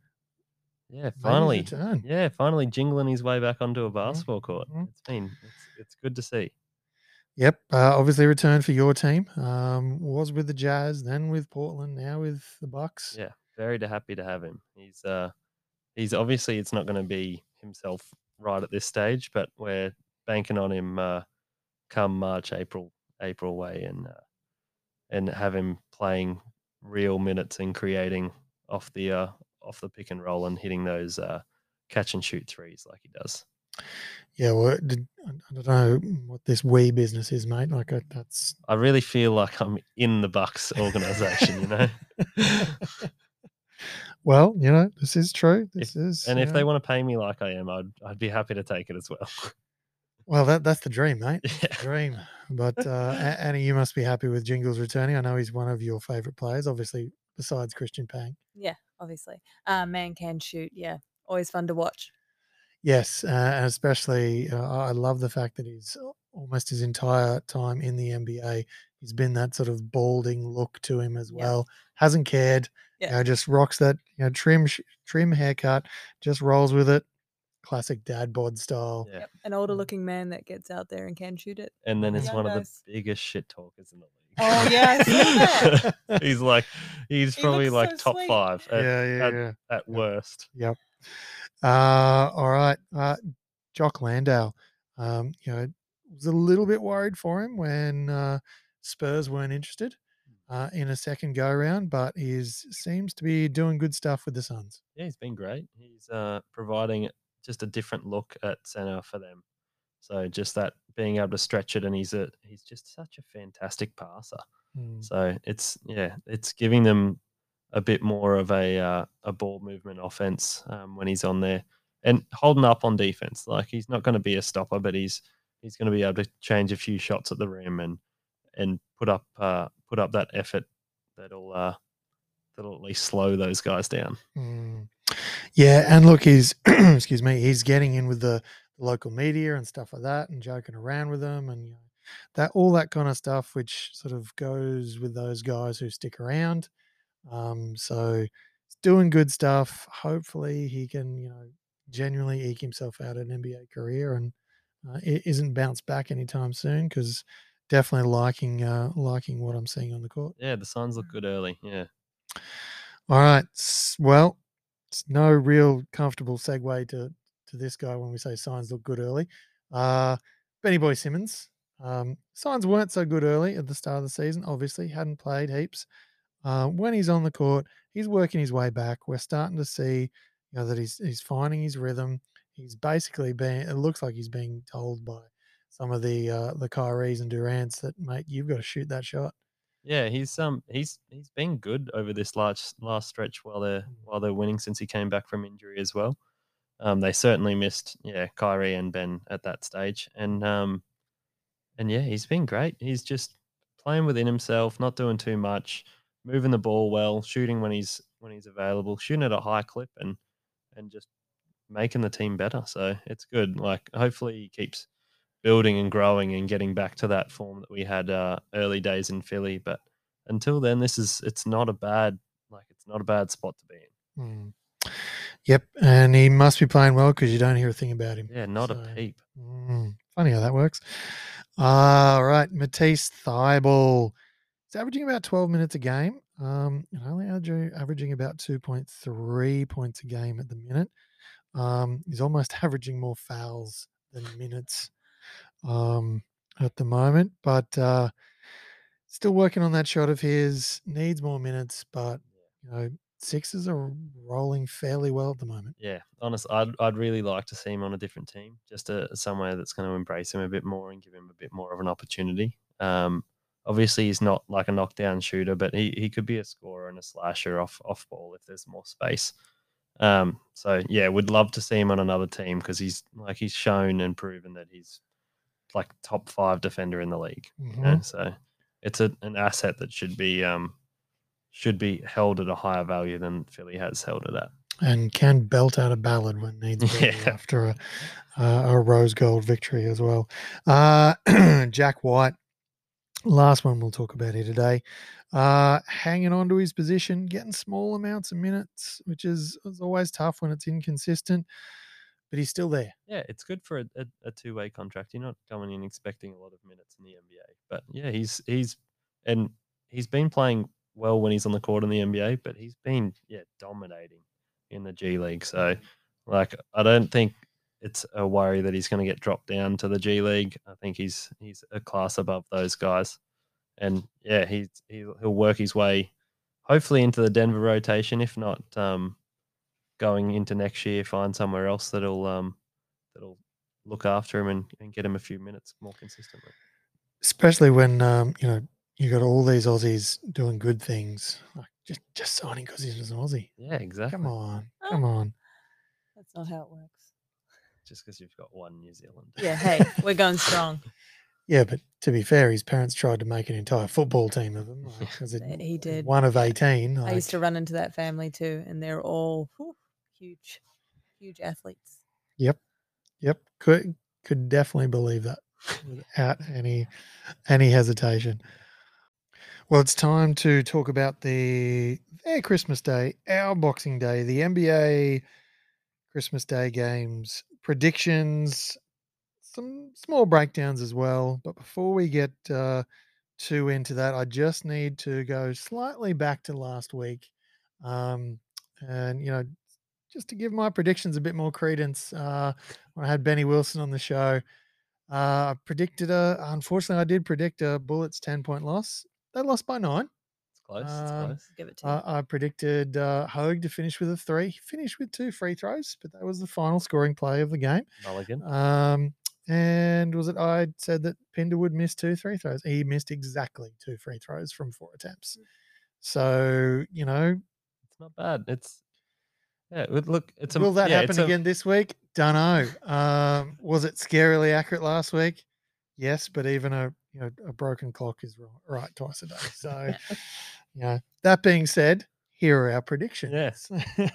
Yeah, finally. Yeah, finally jingling his way back onto a basketball court. mhm. It's been it's, it's good to see. Yep. Uh, obviously returned for your team. Um, was with the Jazz, then with Portland, now with the Bucks. Yeah, very happy to have him. He's uh he's obviously it's not going to be himself right at this stage, but we're banking on him uh, come March, April, April way, and uh, and have him playing real minutes and creating off the uh, off the pick and roll and hitting those uh, catch and shoot threes like he does. Yeah. Well, I don't know what this we business is, mate. Like that's. I really feel like I'm in the Bucks organization, you know. well, you know, this is true. If- This is. And you if they want to pay me like I am, I'd I'd be happy to take it as well. well, that that's the dream, mate. yeah. dream. But uh, Annie, you must be happy with Jingles returning. I know he's one of your favourite players, obviously, besides Christian Pang. Yeah, obviously. Uh, man can shoot. Yeah, always fun to watch. Yes, uh, and especially uh, I I love the fact that he's al- almost his entire time in the NBA, he's been that sort of balding look to him as Yeah. well. Hasn't cared, you Yeah. know, just rocks that you know trim trim haircut, just rolls with it. Classic dad bod style. Yeah. Yep. An older Mm. looking man that gets out there and can shoot it. And then The it's young one of the biggest shit talkers in the league. Oh, yeah, I saw that. he's like, he's probably looks like so top sweet. five at, yeah, yeah, at, yeah. at worst. Yep. Uh, all right. Uh, Jock Landale. Um, you know, was a little bit worried for him when uh, Spurs weren't interested uh, in a second go round, but he seems to be doing good stuff with the Suns. Yeah, he's been great. He's uh, providing just a different look at center for them. So just that being able to stretch it, and he's a he's just such a fantastic passer. Mm. So it's yeah, it's giving them a bit more of a uh, a ball movement offense um, when he's on there and holding up on defense. Like he's not going to be a stopper, but he's he's going to be able to change a few shots at the rim and and put up uh, put up that effort that'll uh, that'll at least slow those guys down. Mm. Yeah, and look, he's excuse me, he's getting in with the local media and stuff like that, and joking around with them, and that all that kind of stuff, which sort of goes with those guys who stick around. Um, so doing good stuff. Hopefully, he can you know genuinely eke himself out an NBA career and uh, isn't bounced back anytime soon because definitely liking uh, liking what I'm seeing on the court. Yeah, the signs look good early. Yeah, All right. Well, it's no real comfortable segue to to this guy when we say signs look good early. Uh, Benny Boy Simmons. Um, signs weren't so good early at the start of the season. Obviously, hadn't played heaps. Uh, when he's on the court, he's working his way back. We're starting to see, you know, that he's he's finding his rhythm. He's basically being. It looks like he's being told by some of the uh, the Kyries and Durant's that mate, you've got to shoot that shot. yeah, he's um he's he's been good over this last last stretch while they're while they're winning since he came back from injury as well. Um, they certainly missed yeah Kyrie and Ben at that stage, and um, and yeah, he's been great. He's just playing within himself, not doing too much, moving the ball well, shooting when he's when he's available, shooting at a high clip, and and just making the team better. So it's good. Like hopefully he keeps building and growing and getting back to that form that we had uh, early days in Philly. But until then, this is it's not a bad like it's not a bad spot to be in. Mm. Yep, and he must be playing well because you don't hear a thing about him. Yeah, not So, a peep. mm, funny how that works. All right, Matisse Thybulle. He's averaging about 12 minutes a game. Um, and only averaging, averaging about 2.3 points a game at the minute. Um, he's almost averaging more fouls than minutes um, at the moment, but uh, still working on that shot of his. Needs more minutes, but you know, Sixers are rolling fairly well at the moment. Yeah, honest, I'd I'd really like to see him on a different team, just a, somewhere that's going to embrace him a bit more and give him a bit more of an opportunity. Um, obviously, he's not like a knockdown shooter, but he, he could be a scorer and a slasher off off ball if there's more space. Um, so yeah, would love to see him on another team because he's like he's shown and proven that he's like top five defender in the league. you know. So it's a, an asset that should be um should be held at a higher value than Philly has held it at. And can belt out a ballad when needs be Yeah. after a, uh, a rose gold victory as well. Uh, Jack White, last one we'll talk about here today. Uh, hanging on to his position, getting small amounts of minutes, which is, is always tough when it's inconsistent, but he's still there. Yeah, it's good for a, a, a two way contract. You're not going in expecting a lot of minutes in the NBA. But yeah, he's he's and he's been playing well when he's on the court in the NBA, but he's been yeah dominating in the G League. So like I don't think it's a worry that he's going to get dropped down to the G League. I think he's he's a class above those guys. And yeah, he's he'll, he'll work his way hopefully into the Denver rotation. If not, um, going into next year, find somewhere else that'll um, that'll look after him and, and get him a few minutes more consistently. especially when um, you know you got all these Aussies doing good things, like just just signing because he's an Aussie. Yeah, exactly. Come on, Oh. come on. That's not how it works. Just because you've got one New Zealand. Yeah, hey, we're going strong. Yeah, but to be fair, his parents tried to make an entire football team of him. Like, 'cause it- He did. one of eighteen. I used to run into that family too, and they're all whew, huge, huge athletes. Yep. Yep, could could definitely believe that without any any hesitation. Well, it's time to talk about the their Christmas Day, our Boxing Day, the NBA Christmas Day games predictions, some small breakdowns as well. But before we get uh, too into that, I just need to go slightly back to last week, um, and you know, just to give my predictions a bit more credence. Uh, when I had Benny Wilson on the show, uh, I predicted a. Unfortunately, I did predict a Bullets ten point loss. They lost by nine. Close. it's Um, close. Give it to you. I predicted uh, Hogue to finish with a three. He finished with two free throws, but that was the final scoring play of the game. Mulligan. Um, and was it I said that Pinder would miss two free throws? He missed exactly two free throws from four attempts. So you know, It's not bad. It's yeah. it- Look, it's a will that yeah, happen it's a- again this week? Don't know. Um, was it scarily accurate last week? Yes, but even a you know a broken clock is right twice a day. So, you know, that being said, here are our predictions. Yes.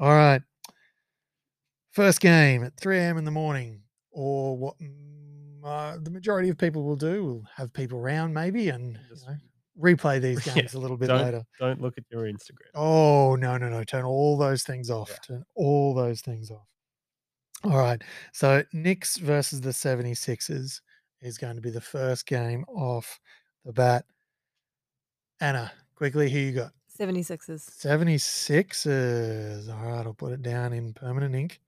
All right. First game at 3 a.m. in the morning, or what uh, the majority of people will do, will have people round maybe and you know, replay these Yeah, games a little bit don't later. don't look at your Instagram. Oh, no, no, no. Turn all those things off. Yeah. Turn all those things off. All right. So, Knicks versus the 76ers is going to be the first game off the bat. Anna, quickly, who you got? 76ers. 76ers. All right. I'll put it down in permanent ink.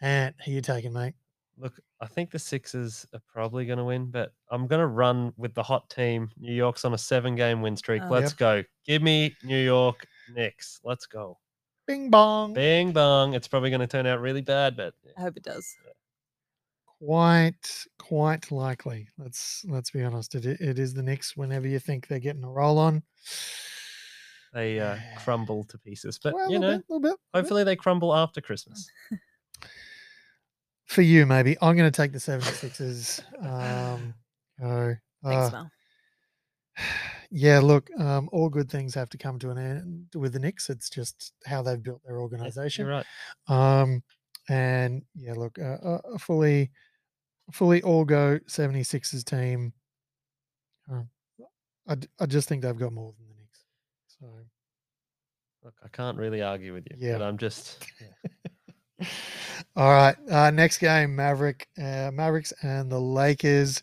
And who you taking, mate? Look, I think the Sixers are probably going to win, but I'm going to run with the hot team. New York's on a seven-game win streak. Oh. Let's Yep. go. Give me New York Knicks. Let's go. Bing bong. Bing bong. It's probably going to turn out really bad, but I hope it does. Quite, quite likely. Let's let's be honest. It, it is the Knicks whenever you think they're getting a roll on. they uh, crumble to pieces. But Well, you know, bit, bit, hopefully they crumble after Christmas. for you, maybe. I'm going to take the 76ers. Um, so, Thanks, uh, Mel. yeah, look, um, all good things have to come to an end with the Knicks. It's just how they've built their organization. Right. Um, and yeah, look, uh, a fully, fully all go 76ers team. I I, I just think they've got more than the Knicks. So, Look, I can't really argue with you. Yeah. But I'm just yeah. all right. Uh, next game, Maverick, uh, Mavericks and the Lakers.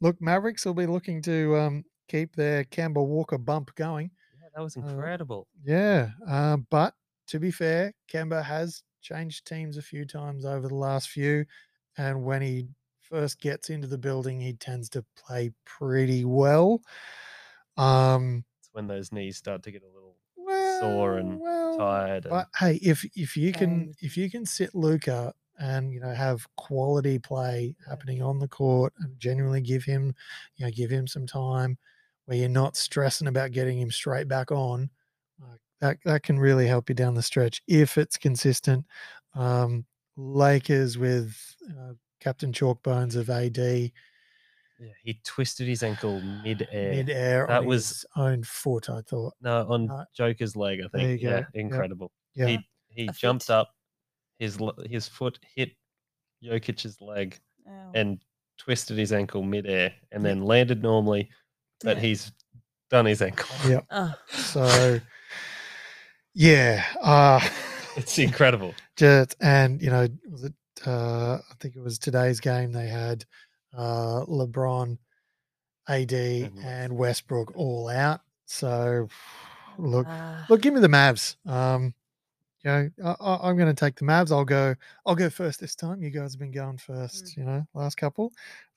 Look, Mavericks will be looking to um, keep their Kemba Walker bump going. Yeah, that was Uh, incredible. Yeah, uh, but to be fair, Kemba has changed teams a few times over the last few, and when he first gets into the building, he tends to play pretty well. Um, It's when those knees start to get a little well, sore and well, tired. And, But hey, if if you can And- if you can sit Luka and you know have quality play happening on the court and genuinely give him, you know, give him some time where you're not stressing about getting him straight back on, like that that can really help you down the stretch if it's consistent. Um, Lakers with uh, Captain Chalkbones of AD yeah, he twisted his ankle mid-air. mid-air That on was- his own foot. I thought. no, on No. Joker's leg, I There think. you go. Yeah, incredible. Yeah, He he A jumped foot. up, his his foot hit Jokic's leg Ow. and twisted his ankle mid-air and then landed normally, but Yeah. he's done his ankle. Yep. Oh, So, yeah, uh, It's incredible. just and you know, was it? Uh, I think it was today's game. They had uh, LeBron, AD, And and Westbrook all out. So, look, ah, look, give me the Mavs. Um, you know, I, I, I'm going to take the Mavs. I'll go. I'll go first this time. You guys have been going first. You know, last couple.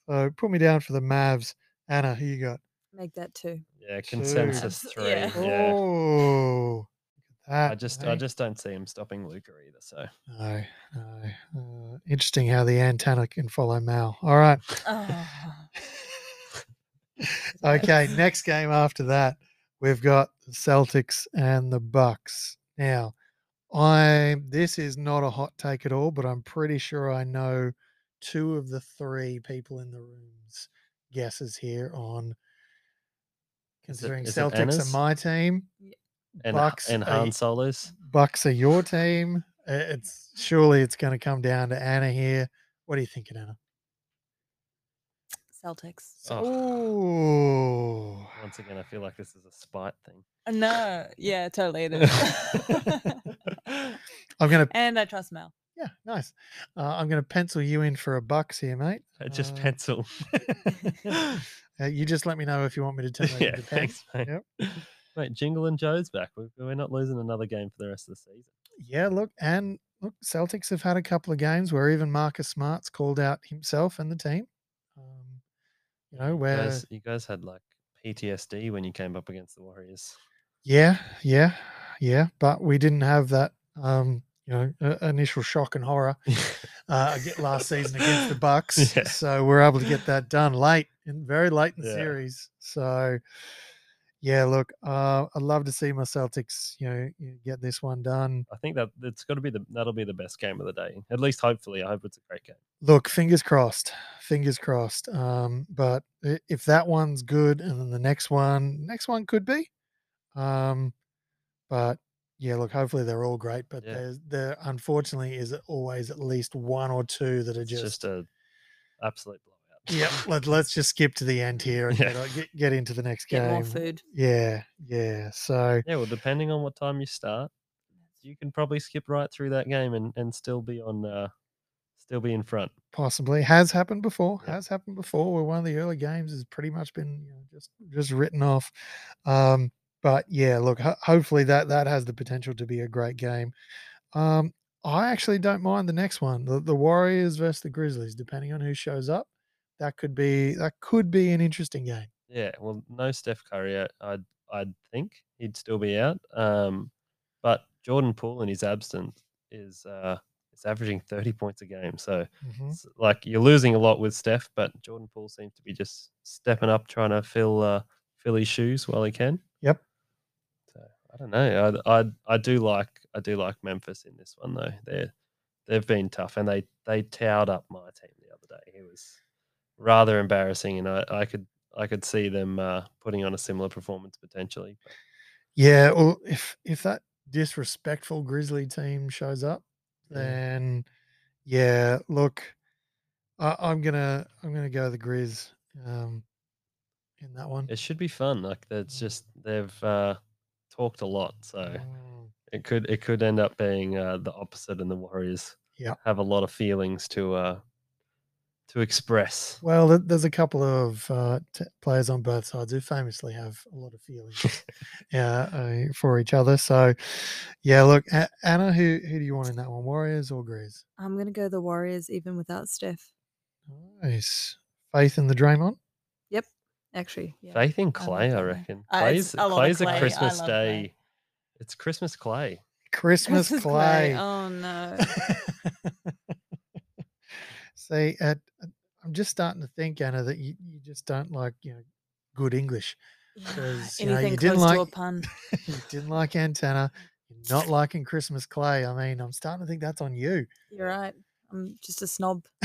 So put me down for the Mavs. Anna, who you got? make that two. Yeah, consensus Mavs, three. yeah. Yeah. Oh, look at that. I just I just don't see him stopping Luka either. So No, no. Uh, interesting how the antenna can follow Mal. All right. Oh. Okay, next game after that, we've got the Celtics and the Bucks. Now, I this is not a hot take at all, but I'm pretty sure I know two of the three people in the rooms guesses here on considering is it Celtics are my team, and Bucks and are- Han Solos. Bucks are your team. uh, It's surely it's going to come down to Anna here. What are you thinking, Anna? Celtics. Oh, once again, I feel like this is a spite thing. Uh, No, yeah, totally it is. I'm gonna and I trust Mel. yeah, nice. Uh, I'm gonna pencil you in for a bucks here, mate. I just Uh, pencil. uh, you just let me know if you want me to turn that yeah, thanks, mate. Yep. Mate, Jingle and Joe's back. We're, we're not losing another game for the rest of the season. Yeah, look, and look, Celtics have had a couple of games where even Marcus Smart's called out himself and the team. Um, you know, You where guys, you guys had like PTSD when you came up against the Warriors. yeah, yeah, yeah, but we didn't have that. Um, you know, uh, initial shock and horror uh, last season against the Bucks. Yeah. So we're able to get that done late and very late in the Yeah. series. So yeah, look, uh, I'd love to see my Celtics, you know, get this one done. I think that it's got to be the that'll be the best game of the day. At least, hopefully, I hope it's a great game. Look, fingers crossed, fingers crossed. Um, but if that one's good, and then the next one, next one could be. Um, but yeah, look, hopefully they're all great. But Yeah. there's there unfortunately is always at least one or two that are just, just, a absolute yeah. Let, let's just skip to the end here and Yeah. get, get get into the next Get more game. food. Yeah, yeah. So Yeah, well, depending on what time you start, you can probably skip right through that game and, and still be on, uh, still be in front. possibly has happened before. Yeah. Has happened before. Where one of the early games has pretty much been you know, just just written off. Um, but yeah, look. Ho- hopefully that that has the potential to be a great game. Um, I actually don't mind the next one, the, the Warriors versus the Grizzlies. Depending on who shows up, that could be that could be an interesting game. Yeah, well, no Steph Curry, I- I'd I'd think he'd still be out. Um, but Jordan Poole in his absence is uh is averaging thirty points a game. So Mhm. it's like you're losing a lot with Steph, but Jordan Poole seems to be just stepping up, trying to fill uh fill his shoes while he can. Yep. So I don't know. I I I do like I do like Memphis in this one though. They're they've been tough and they they towed up my team the other day. It was rather embarrassing, and I, I could I could see them uh, putting on a similar performance potentially. Yeah. Well, if if that disrespectful Grizzly team shows up, Yeah. then yeah. Look, I, I'm gonna I'm gonna go the Grizz um, in that one. it should be fun. Like it's just they've uh, talked a lot, so Mm, it could it could end up being uh, the opposite, and the Warriors Yeah. have a lot of feelings to uh, to express. Well, there's a couple of uh, t- players on both sides who famously have a lot of feelings uh, uh, for each other. So, yeah. Look, A- Anna, who who do you want in that one? Warriors or Grizz? I'm gonna go the Warriors even without Steph. Nice. Faith in the Draymond. Yep, actually, yeah. Faith in Klay, I, that one. reckon. Uh, it's Klay's a Klay's a Klay. I Christmas Day. Klay. It's Christmas clay. Christmas, Christmas clay. Oh no. See, at, at- I'm just starting to think, Anna, that you, you just don't like you know good English. Yeah, 'Cause, you know, Anything you didn't close to a pun. you didn't like antenna. You're not liking Christmas clay. I mean, I'm starting to think that's on you. You're right. I'm just a snob.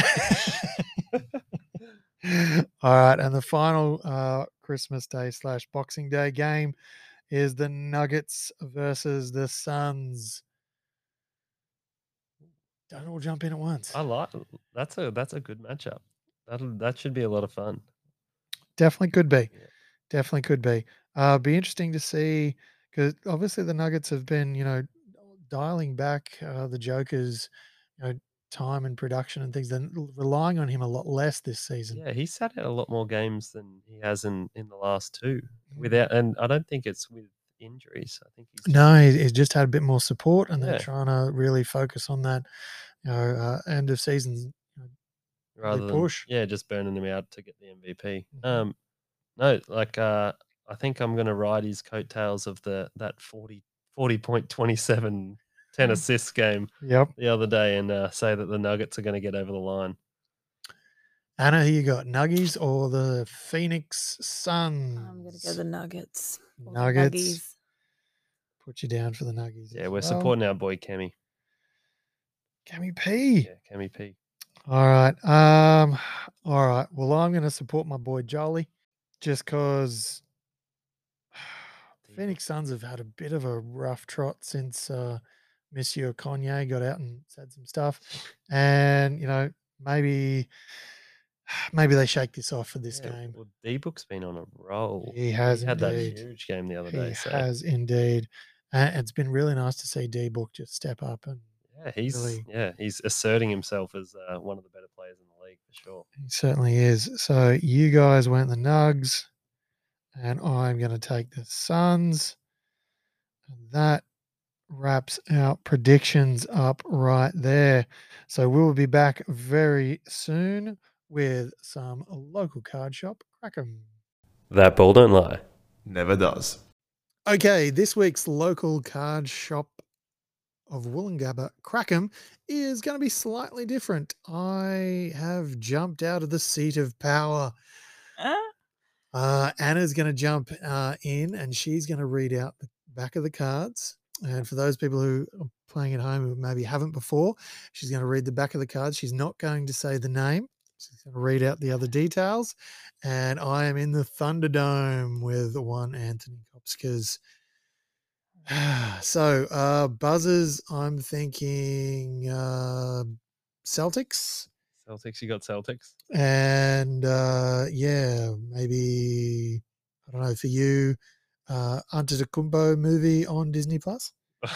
All right, and the final uh, Christmas Day slash Boxing Day game is the Nuggets versus the Suns. Don't all jump in at once. I like that's a that's a good matchup. That that should be a lot of fun. Definitely could be. Yeah. Definitely could be. Uh, be interesting to see because obviously the Nuggets have been, you know, dialing back uh, the Joker's, you know, time and production and things, then relying on him a lot less this season. Yeah, he's sat out a lot more games than he has in in the last two. Mm. Without, and I don't think it's with injuries. I think he's No, he- he's just had a bit more support, and they're trying to really focus on that, you know, uh, end of season. You know, rather than push. yeah, just burning him out to get the MVP. Mhm. Um, no, like uh, I think I'm gonna ride his coattails of the that 40 40.27 10 Mm. assists game Yep. the other day and uh, say that the Nuggets are gonna get over the line. Anna, who you got, Nuggies or the Phoenix Suns? I'm gonna go the Nuggets. or Nuggets. Nuggies. Put you down for the Nuggies. Yeah, we're well. supporting our boy Kemi. Cammy P. Yeah, Kemi P. All right. Um. All right. Well, I'm going to support my boy Jolly, just because Phoenix Suns have had a bit of a rough trot since uh, Monsieur Kanye got out and said some stuff, and you know maybe maybe they shake this off for this Yeah, game. Well, D Book's been on a roll. He has had that huge game the other He day. So has indeed, and it's been really nice to see D Book just step up and yeah, he's really- yeah he's asserting himself as uh, one of the better players in the league for sure. He certainly is. So you guys went the Nugs, and I'm going to take the Suns. And that wraps our predictions up right there. So we'll be back very soon with some local card shop crackem. That ball don't lie. Never does. Okay, this week's local card shop of Woolloongabba Crackham is going to be slightly different. I have jumped out of the seat of power. Ah, Uh, Anna's going to jump uh, in and she's going to read out the back of the cards. And for those people who are playing at home who maybe haven't before, she's going to read the back of the cards. She's not going to say the name. She's going to read out the other details. And I am in the Thunderdome with one Anthony Kopskas. so, uh, buzzers, I'm thinking uh, Celtics. Celtics, you got Celtics. And uh, yeah, maybe I don't know for you, uh, Antetokounmpo movie on Disney Plus,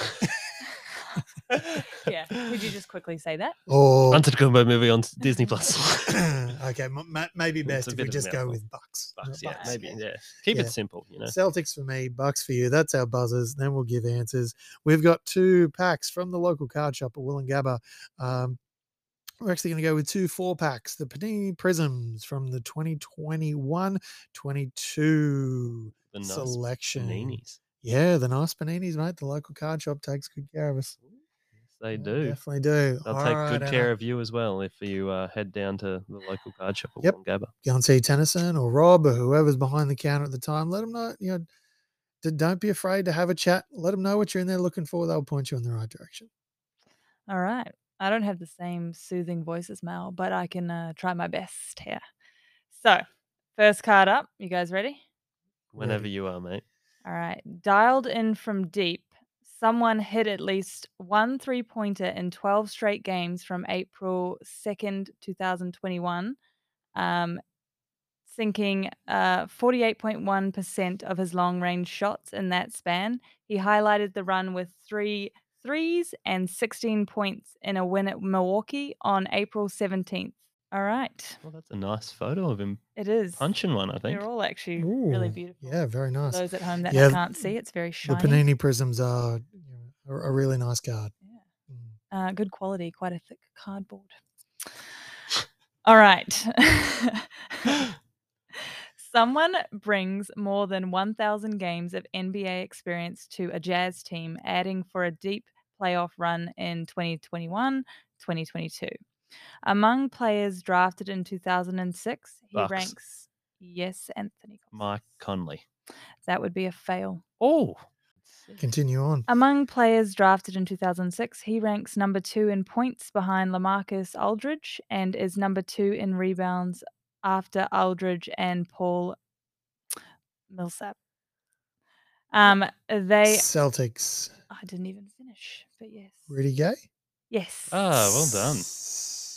yeah. Could you just quickly say that? or Antetokounmpo movie on Disney Plus. okay, m- ma- maybe best if we just go with Bucks. Bucks, yeah, Bucks. maybe, yeah. Keep Yeah. it simple, you know. Celtics for me, Bucks for you. That's our buzzers. Then we'll give answers. We've got two packs from the local card shop at Woolloongabba. Um, we're actually going to go with two four packs. The Panini Prizms from the 2021 22 nice selection. paninis. Yeah, the nice paninis, mate. The local card shop takes good care of us. Yes, they Yeah, do. Definitely do. They'll All take right, good Anna, care of you as well if you uh, head down to the local card shop at Yep. Woolloongabba. Go and see Tennyson or Rob or whoever's behind the counter at the time. Let them know, you know, don't be afraid to have a chat. Let them know what you're in there looking for. They'll point you in the right direction. All right. I don't have the same soothing voice as Mel, but I can uh, try my best here. So, first card up. You guys ready? Whenever Ready. you are, mate. All right. Dialed in from deep. Someone hit at least one three pointer in 12 straight games from April 2nd, 2021, um, sinking uh, 48.1% of his long range shots in that span. He highlighted the run with three threes and 16 points in a win at Milwaukee on April 17th. All right. Well, that's a nice photo of him It is. punching one, I think. They're all actually really Ooh, beautiful. Yeah, very For nice. those at home that Yeah, can't see, it's very short. The shiny. Panini Prizms are you know, a, a really nice card. Yeah. Mm. Uh, good quality, quite a thick cardboard. All right. Someone brings more than 1,000 games of NBA experience to a Jazz team, adding for a deep playoff run in 2021 2022. Among players drafted in 2006, he Bucks. ranks. Yes, Anthony. Cox. Mike Conley. That would be a fail. Oh. Continue on. Among players drafted in 2006, he ranks number two in points behind LaMarcus Aldridge and is number two in rebounds after Aldridge and Paul Millsap. Um, they. Celtics. I didn't even finish, but yes. Rudy Gay. Yes. Ah, well done.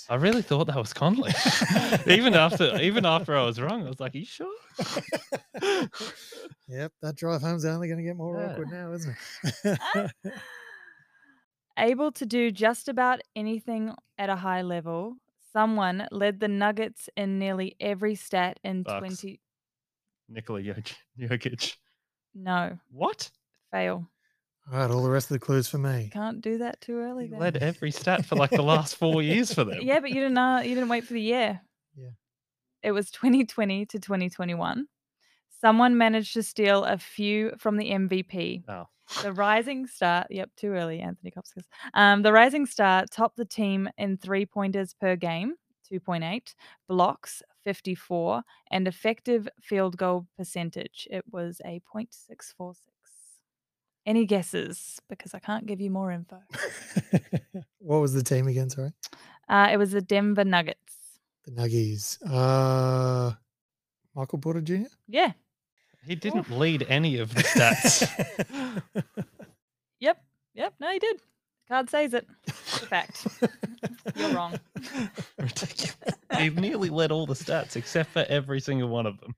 I really thought that was Conley. even after even after I was wrong, I was like, "Are you sure?" Yep, that drive home's only going to get more Yeah. awkward now, isn't it? Able to do just about anything at a high level, someone led the Nuggets in nearly every stat in Bucks. 20. Nikola Jokic. Jokic. No, What? fail. All right, all the rest of the clues for me. Can't do that too early. He then. led every stat for like the last four years for them. Yeah, but you didn't know, you didn't wait for the year. Yeah. It was 2020 to 2021. Someone managed to steal a few from the MVP. Oh. The Rising Star, yep, too early, Anthony Kopskis. Um, the Rising Star topped the team in three pointers per game, 2.8, blocks, 54, and effective field goal percentage. It was a 0.646. Any guesses? Because I can't give you more info. what was the team again? Sorry, Uh, it was the Denver Nuggets. the Nuggies. Uh, Michael Porter Jr. Yeah, He didn't lead any of the stats. Yep. Yep. No, he did. Card says it. It's a fact. You're wrong. Ridiculous. He nearly led all the stats except for every single one of them.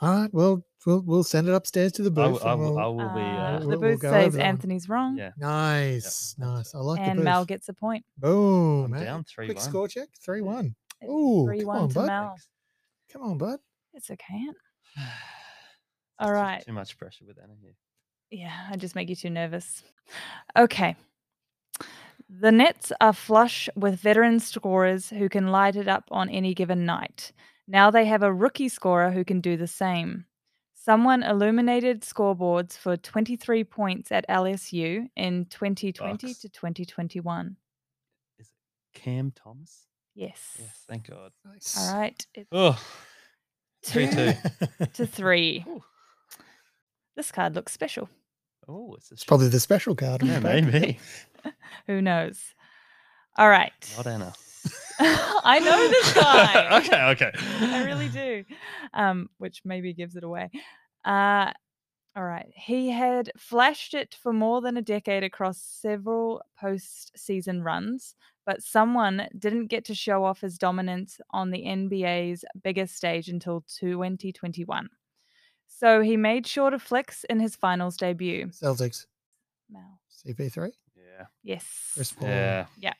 All right, well, we'll we'll send it upstairs to the I, booth. w- I and will, I we'll- will be. Uh, Uh, the we'll- we'll booth says over that one. Anthony's wrong, yeah. Nice, that's nice. I like and the booth. Mel gets a point. Boom, I'm down 3 Quick 1. score check, three one. It's Ooh, three come one on, to bud. Mel. Come on, bud. It's okay. Ant. All right. Too much pressure with Anna here. Yeah, I just make you too nervous. Okay. The Nets are flush with veteran scorers who can light it up on any given night. Now they have a rookie scorer who can do the same. Someone illuminated scoreboards for 23 points at LSU in 2020 Bucks. to 2021. Is it Cam Thomas? Yes. Yes, thank God. Nice. All right. It's Oh, two three, two. to three. Ooh. This card looks special. oh, it's a It's probably the special card. Yeah, maybe. Who knows? All right. Not Anna. I know this guy. okay, okay. I really do. Um, which maybe gives it away. Uh, all right. He had flashed it for more than a decade across several postseason runs, but someone didn't get to show off his dominance on the NBA's biggest stage until 2021. So he made sure to flex in his finals debut. Celtics. Mel. CP3. Yeah. Yes. Chris Paul. Yeah. Yeah.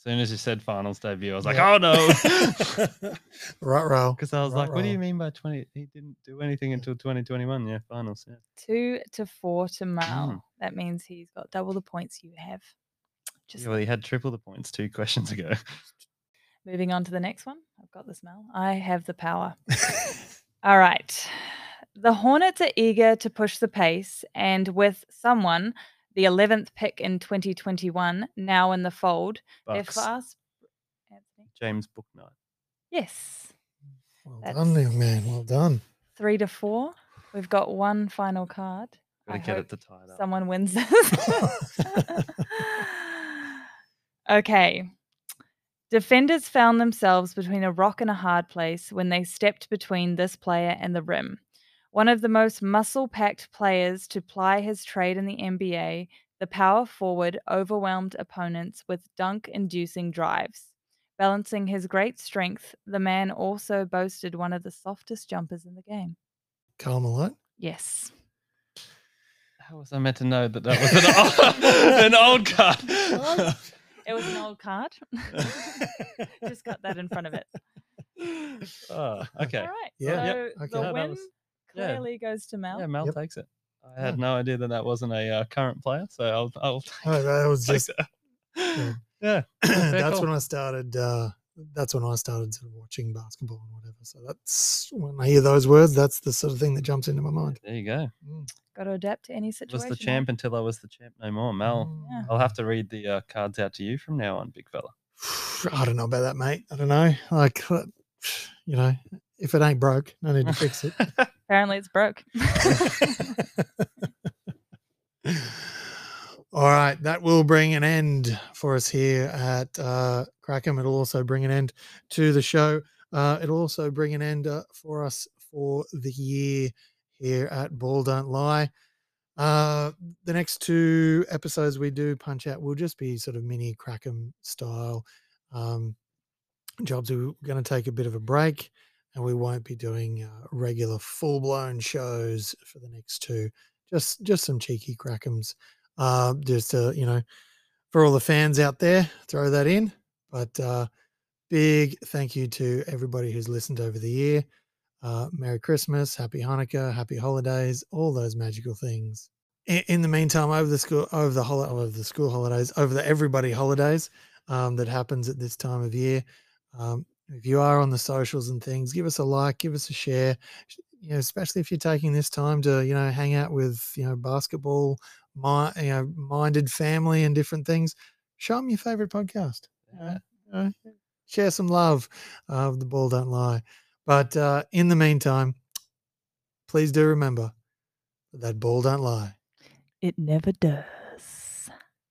As soon as you said finals debut, I was like, Yeah. oh no. right row. Because I was Right like, what do you mean by 20? He didn't do anything until 2021. Yeah, finals. Yeah. Two to four to Mal. Mm. That means he's got double the points you have. Just yeah. Well, he had triple the points two questions ago. moving on to the next one. I've got this, Mel. I have the power. All right. The Hornets are eager to push the pace, and with someone, the 11th pick in 2021, now in the fold, they're fast. James Bouknight. Yes. Well That's- done, young man. Well done. Three to four. We've got one final card. Gotta I get hope it to tie it up. someone wins this. okay. Defenders found themselves between a rock and a hard place when they stepped between this player and the rim. One of the most muscle packed players to ply his trade in the NBA, the power forward overwhelmed opponents with dunk inducing drives. Balancing his great strength, the man also boasted one of the softest jumpers in the game. Karl Malone. Yes. How was I meant to know that that was an old, an old card? It was an old card. Just got that in front of it. oh, okay. All right. Yeah, So yep, okay. the No, that win was- yeah. Clearly goes to Mel. Yeah, Mel Yep. takes it. I had no idea that that wasn't a uh, current player, so I'll, I'll take, Oh, that was take just that. yeah. yeah. that's call. when I started uh, that's when I started sort of watching basketball and whatever. So that's when I hear those words, that's the sort of thing that jumps into my mind. There you go. Got to adapt to any situation. Was the champ until I was the champ no more. Mel, Yeah. I'll have to read the uh, cards out to you from now on, big fella. I don't know about that, mate. I don't know. Like, uh, you know, if it ain't broke, no need to fix it. Apparently, it's broke. All right, that will bring an end for us here at uh, Crackham. It'll also bring an end to the show. Uh, it'll also bring an end uh, for us for the year here at Ball Don't Lie. Uh, the next two episodes we do punch out will just be sort of mini Crackham style um, jobs. We're going to take a bit of a break and we won't be doing uh, regular full blown shows for the next two. Just just some cheeky Crackhams uh, just uh, you know, for all the fans out there, throw that in. But uh, big thank you to everybody who's listened over the year. Uh, Merry Christmas, Happy Hanukkah, Happy Holidays, all those magical things. In, in the meantime, over the school, over the hol- over the school holidays, over the everybody holidays um, that happens at this time of year. Um, if you are on the socials and things, give us a like, give us a share. You know, especially if you're taking this time to you know hang out with you know basketball mi- you know, minded family and different things, show them your favorite podcast. know, share some love. Uh, the ball don't lie. But uh, in the meantime, please do remember that ball don't lie. It never does.